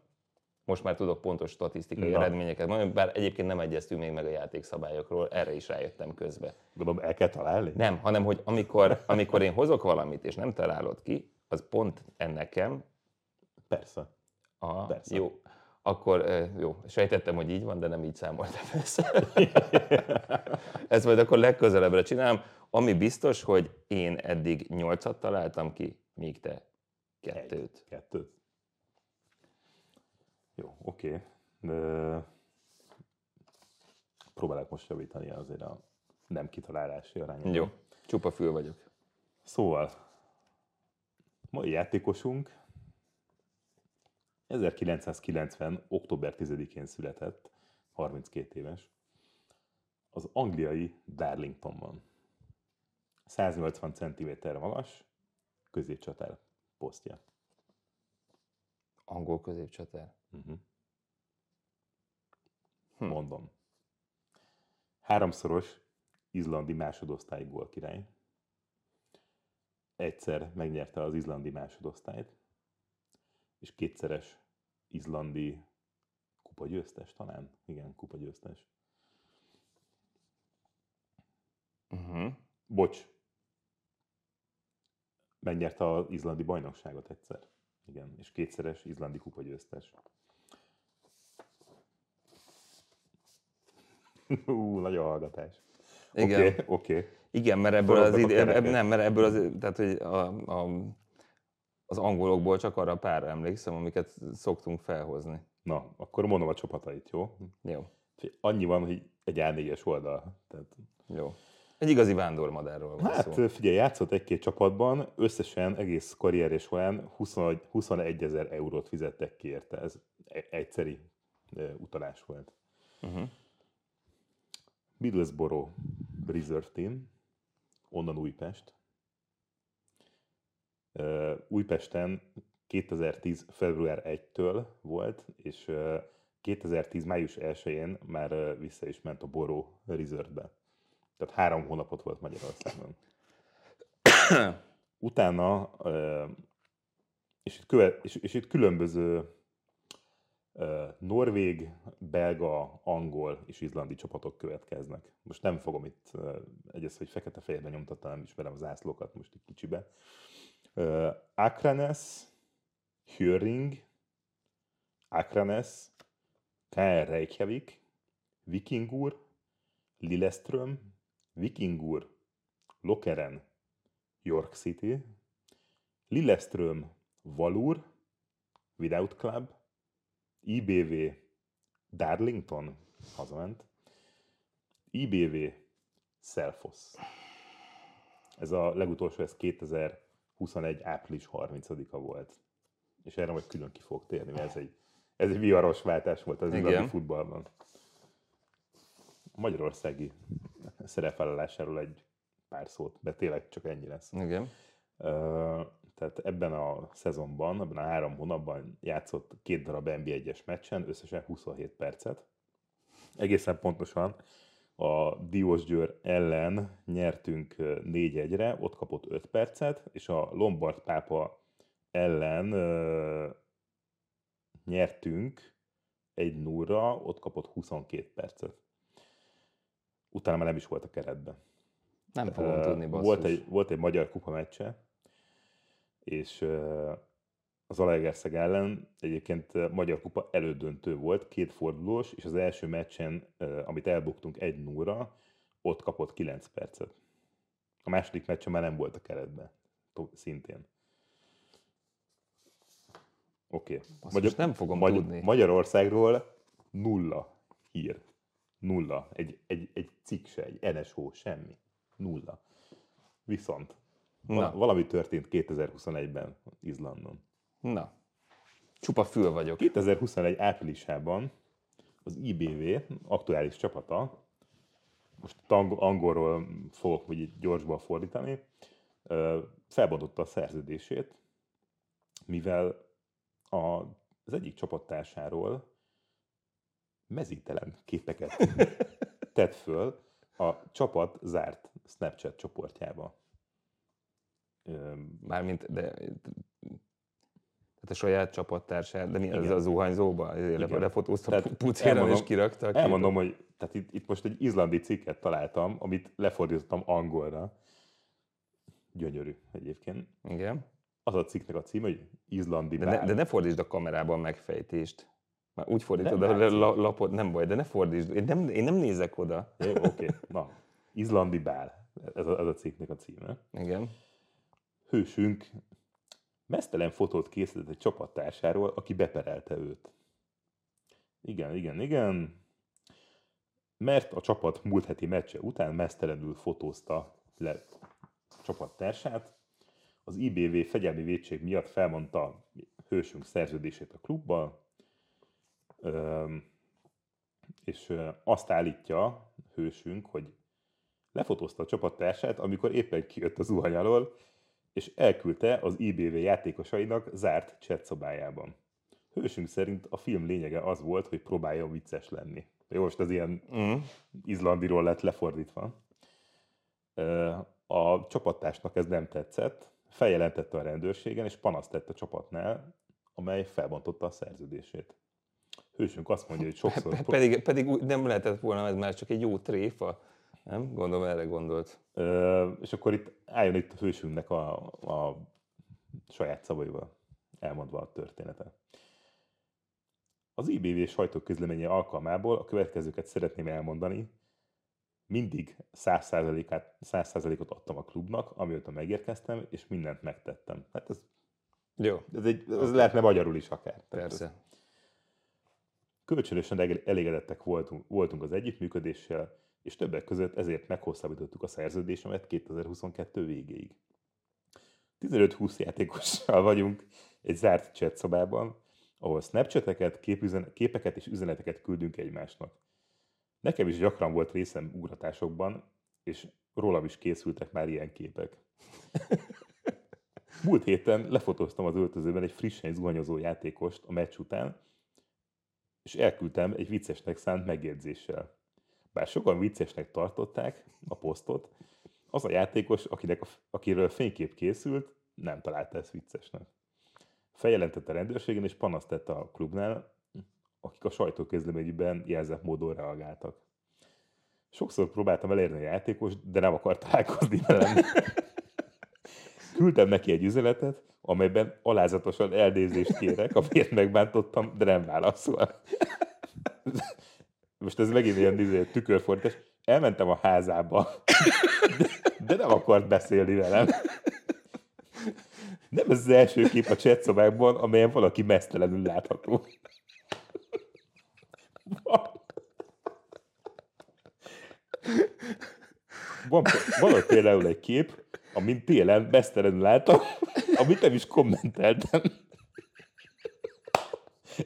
most már tudok pontos statisztikai Na. eredményeket mondani, bár egyébként nem egyeztünk még meg a játékszabályokról, erre is rájöttem közbe. Gondolom, el kell találni? Nem, hanem hogy amikor, amikor én hozok valamit, és nem találod ki, az pont ennekem Persze. Aha, Persze. jó. Akkor jó, sejtettem, hogy így van, de nem így számoltam össze. Ezt majd akkor legközelebbre csinálom. Ami biztos, hogy én eddig nyolcat találtam ki, míg te kettőt. Kettőt. Jó, oké. Okay. Próbálok most javítani azért a nem kitalálási arányomon. Jó, csupa fül vagyok. Szóval, mai játékosunk 1990. október 10-én született, 32 éves, az angliai Darlingtonban. 180 cm magas, középcsatár posztja. Angol középcsatár. Uh-huh. Mondom. Háromszoros izlandi másodosztály gólkirály. Egyszer megnyerte az izlandi másodosztályt, és kétszeres izlandi kupagyőztes talán. Igen, kupagyőztes. Uh-huh. Bocs. Megnyerte az izlandi bajnokságot egyszer. Igen, és kétszeres izlandi kupagyőztes. Ú, nagy a hallgatás. Igen. Oké, oké. Igen, mert ebből az, Forognak a ide, eb, kereket. nem, mert ebből az, tehát, hogy a, a, az angolokból csak arra párra emlékszem, amiket szoktunk felhozni. Na, akkor mondom a csapatait, jó? Jó, Annyi van, hogy egy A4-es oldal. Tehát, jó. Egy igazi vándormadárról van hát szó. figyelj, játszott egy-két csapatban, összesen egész karrierje során 21 21 ezer eurót fizettek ki érte. Ez e- egyszeri e, utalás volt. Uh-huh. Middlesbrough Reserve Team, onnan Újpest. Újpesten 2010. február 1-től volt, és ö, 2010. május 1-én már vissza is ment a Boró Reserve-be. Tehát három hónapot volt Magyarországon. Utána, és itt, követ, és, és itt különböző norvég, belga, angol és izlandi csapatok következnek. Most nem fogom itt egyes, hogy fekete-fehérben nyomtattam, nem ismerem az zászlókat most itt kicsibe. Ö, Akranes, Hjöring, Akranes, KR Reykjavik, Vikingur, Lilleström, Vikingur, Lokeren, York City, Lilleström, Valur, Without Club, IBV, Darlington, hazament, IBV, Selfos. Ez a legutolsó, ez 2021. április 30-a volt. És erre majd külön ki fog térni, mert ez egy, ez egy viharos váltás volt az igazi futballban. A magyarországi szerepvállalásáról egy pár szót, de tényleg csak ennyi lesz. Igen. Ö, tehát ebben a szezonban, ebben a három hónapban játszott két darab NB1-es meccsen, összesen 27 percet. Egészen pontosan a Diós Győr ellen nyertünk 4-1-re, ott kapott 5 percet, és a Lombard pápa ellen ö, nyertünk egy 0 ott kapott 22 percet. Utána már nem is volt a keretben. Nem fogom tudni, basszus. volt egy, volt egy magyar kupa meccse, és az Zalaegerszeg ellen egyébként Magyar Kupa elődöntő volt, két fordulós, és az első meccsen, amit elbuktunk egy 0 ott kapott 9 percet. A második meccsen már nem volt a keretben, szintén. Oké. Okay. Magyar, nem fogom Magy- tudni. Magyarországról nulla hír. Nulla. Egy, egy, egy cikk se, egy NSO, semmi. Nulla. Viszont Na. valami történt 2021-ben Izlandon. Na, csupa fül vagyok. 2021 áprilisában az IBV aktuális csapata, most ang- angolról fogok úgy gyorsban fordítani, felbontotta a szerződését, mivel a, az egyik csapattársáról mezítelen képeket tett föl a csapat zárt Snapchat csoportjába. Mármint, de tehát a saját csapattársát, de mi az a zuhanyzóba? Lefotózta pucéran és kirakta? Elmondom, hogy tehát itt, itt most egy izlandi cikket találtam, amit lefordítottam angolra. Gyönyörű egyébként. Igen. Az a cikknek a címe, hogy izlandi de ne, de ne fordítsd a kamerában megfejtést. Már úgy fordítod a la, lapot, nem baj, de ne fordítsd. Én nem, én nem nézek oda. Jó, oké. Okay. Na, izlandi bál. Ez a, ez a cikknek a címe. Igen. Hősünk mesztelen fotót készített egy csapattársáról, aki beperelte őt. Igen, igen, igen. Mert a csapat múlt heti meccse után mesztelenül fotózta le csapattársát, az IBV fegyelmi védség miatt felmondta hősünk szerződését a klubbal, és azt állítja hősünk, hogy lefotózta a csapattársát, amikor éppen kijött az zuhany alól, és elküldte az IBV játékosainak zárt chat szobájában. Hősünk szerint a film lényege az volt, hogy próbáljon vicces lenni. Jó, most ez ilyen mm. izlandiról lett lefordítva. A csapattársnak ez nem tetszett, feljelentette a rendőrségen, és panaszt tett a csapatnál, amely felbontotta a szerződését. Hősünk azt mondja, hogy sokszor... Pedig, pedig nem lehetett volna ez már csak egy jó tréfa. Nem? Gondolom, erre gondolt. Ö, és akkor itt álljon itt a hősünknek a, a saját szavaival elmondva a történetet. Az IBV sajtóközleménye alkalmából a következőket szeretném elmondani. Mindig 100%-ot adtam a klubnak, amióta megérkeztem, és mindent megtettem. Hát ez, Jó. ez, egy, ez okay. lehetne magyarul is akár. Persze. Ez, kölcsönösen elégedettek voltunk, voltunk az együttműködéssel, és többek között ezért meghosszabbítottuk a szerződésemet 2022 végéig. 15-20 játékossal vagyunk egy zárt chat szobában, ahol snapchateket, képeket és üzeneteket küldünk egymásnak. Nekem is gyakran volt részem ugratásokban, és rólam is készültek már ilyen képek. Múlt héten lefotóztam az öltözőben egy frissen zuhanyozó játékost a meccs után, és elküldtem egy viccesnek szánt megjegyzéssel. Bár sokan viccesnek tartották a posztot, az a játékos, akinek a, akiről fénykép készült, nem találta ezt viccesnek. Feljelentette a rendőrségen, és panaszt tette a klubnál, akik a sajtóközleményben jelzett módon reagáltak. Sokszor próbáltam elérni a játékost, de nem akart találkozni velem. Küldtem neki egy üzenetet, amelyben alázatosan eldézést kérek, amiért megbántottam, de nem válaszol. Most ez megint ilyen izé, tükörfordítás. Elmentem a házába, de, de nem akart beszélni velem. Nem ez az első kép a chat szobákban, amelyen valaki mesztelenül látható. Van, van ott például egy kép, amint télen mesztelenül látom, amit nem is kommenteltem.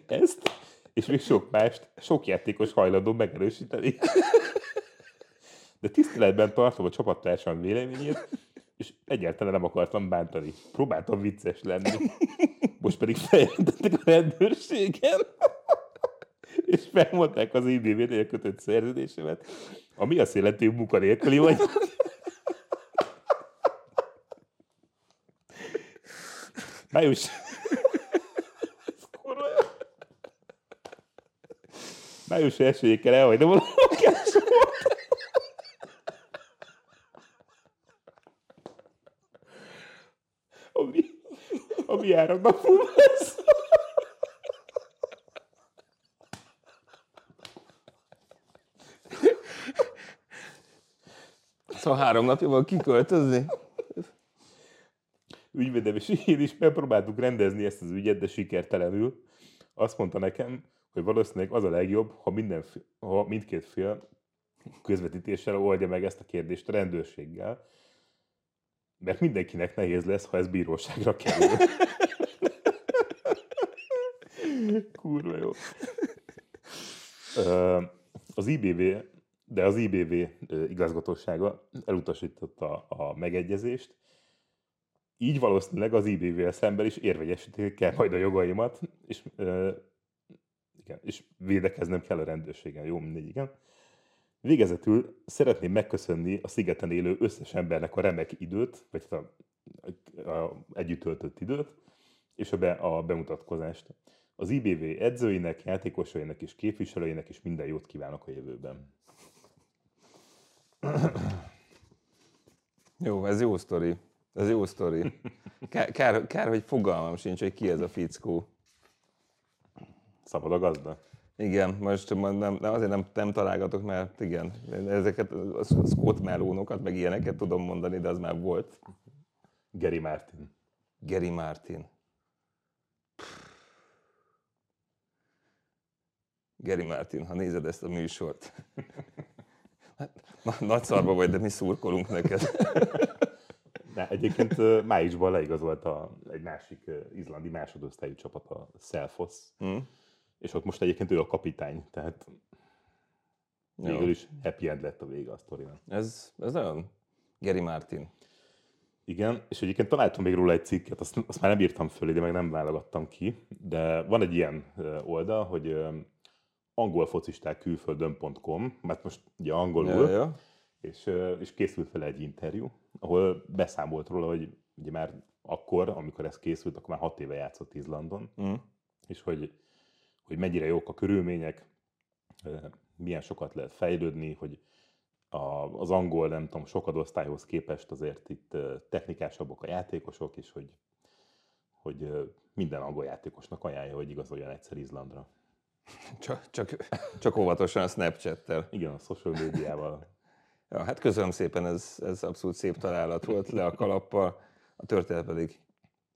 Ezt, és még sok mást, sok játékos hajlandó megerősíteni. De tiszteletben tartom a csapattársam véleményét, és egyáltalán nem akartam bántani. Próbáltam vicces lenni. Most pedig feljelentettek a rendőrségen, és felmondták az IBV-nél kötött szerződésemet, ami azt jelenti, hogy munkanélküli vagy. Május... Május elsőjékkel elhagyom a lakásomat. Ami, ami áramnapom lesz. Szóval három napja van kiköltözni. Ügyvédem és én is megpróbáltuk rendezni ezt az ügyet, de sikertelenül. Azt mondta nekem, hogy valószínűleg az a legjobb, ha, minden, ha mindkét fél közvetítéssel oldja meg ezt a kérdést a rendőrséggel. Mert mindenkinek nehéz lesz, ha ez bíróságra kerül. Kurva jó. Az IBV, de az IBV igazgatósága elutasította a megegyezést, így valószínűleg az IBV-vel szemben is érvegyesítik kell majd a jogaimat, és, igen, és védekeznem kell a rendőrségen. Jó, mindegy, igen. Végezetül szeretném megköszönni a szigeten élő összes embernek a remek időt, vagy hát a, a, a együtt töltött időt, és a, be, a bemutatkozást. Az IBV edzőinek, játékosainak és képviselőinek is minden jót kívánok a jövőben. Jó, ez jó sztori. Ez jó sztori. Kár, kár, kár, hogy fogalmam sincs, hogy ki ez a fickó. Szabad a gazda? Igen, most nem, nem, azért nem, nem találgatok, mert igen, ezeket a Scott melónokat, meg ilyeneket tudom mondani, de az már volt. Gary Martin. Gary Martin. Gary Martin, ha nézed ezt a műsort. Na, nagy szarba vagy, de mi szurkolunk neked. De egyébként májusban leigazolta egy másik izlandi másodosztályú csapat, a Selfos, Hm? És ott most egyébként ő a kapitány, tehát végül is happy end lett a vége a sztorinak. Ez, ez nagyon Gary Martin. Igen, és egyébként találtam még róla egy cikket, azt, azt már nem írtam föl, de meg nem válogattam ki, de van egy ilyen oldal, hogy angolfocistákkülföldön.com, mert most ugye angolul, Ja, ja. és, és készült vele egy interjú, ahol beszámolt róla, hogy ugye már akkor, amikor ez készült, akkor már hat éve játszott Izlandon, Hm? és hogy, hogy mennyire jók a körülmények, milyen sokat lehet fejlődni, hogy a, az angol, nem tudom, sokadosztályhoz képest azért itt technikásabbak a játékosok, és hogy, hogy minden angol játékosnak ajánlja, hogy igazoljon egyszer Izlandra. Csak, csak, csak óvatosan a Snapchat-tel. Igen, a social médiával. Ja, hát köszönöm szépen, ez, ez abszolút szép találat volt le a kalappal, a történet pedig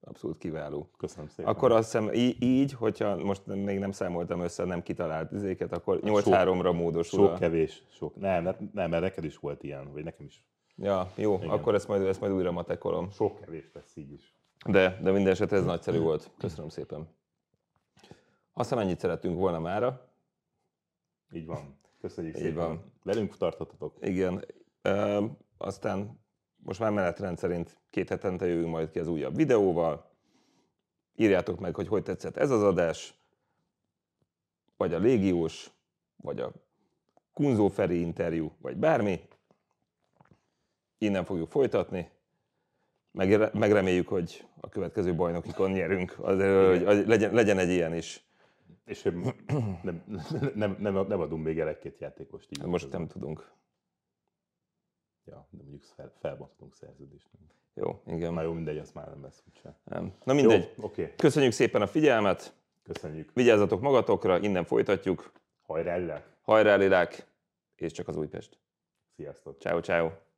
abszolút kiváló. Köszönöm szépen. Akkor azt hiszem í- így, hogyha most még nem számoltam össze nem kitalált izéket, akkor Sok- 8-3-ra módosul. sok kevés, sok. Nem, mert, nem, mert neked is volt ilyen, vagy nekem is. Ja, jó, Igen. akkor ezt majd, ezt majd újra matekolom. Sok kevés lesz így is. De, de minden esetre ez nagyszerű volt. Köszönöm szépen. Azt hiszem ennyit szerettünk volna mára. Így van. Köszönjük Így szépen. van. Velünk tartottatok. Igen. Ö, aztán most már menetrend szerint két hetente jövünk majd ki az újabb videóval. Írjátok meg, hogy hogy tetszett ez az adás, vagy a légiós, vagy a Kunzó Feri interjú, vagy bármi. Innen fogjuk folytatni. Meg, megreméljük, hogy a következő bajnokikon nyerünk. Azért, hogy legyen, legyen egy ilyen is. És nem, nem, nem, nem adunk még el egy-két játékost így. Most nem tudunk. Ja, de mondjuk fel, felbonthatunk szerződést. Jó, igen. Na jó, mindegy, az már nem lesz úgyse. Nem. Na mindegy. Jó, oké. Köszönjük szépen a figyelmet, Köszönjük. vigyázzatok magatokra, innen folytatjuk. Hajrá, Lilák. Hajrá, Lilák, és csak az Újpest. Sziasztok. Ciao, ciao.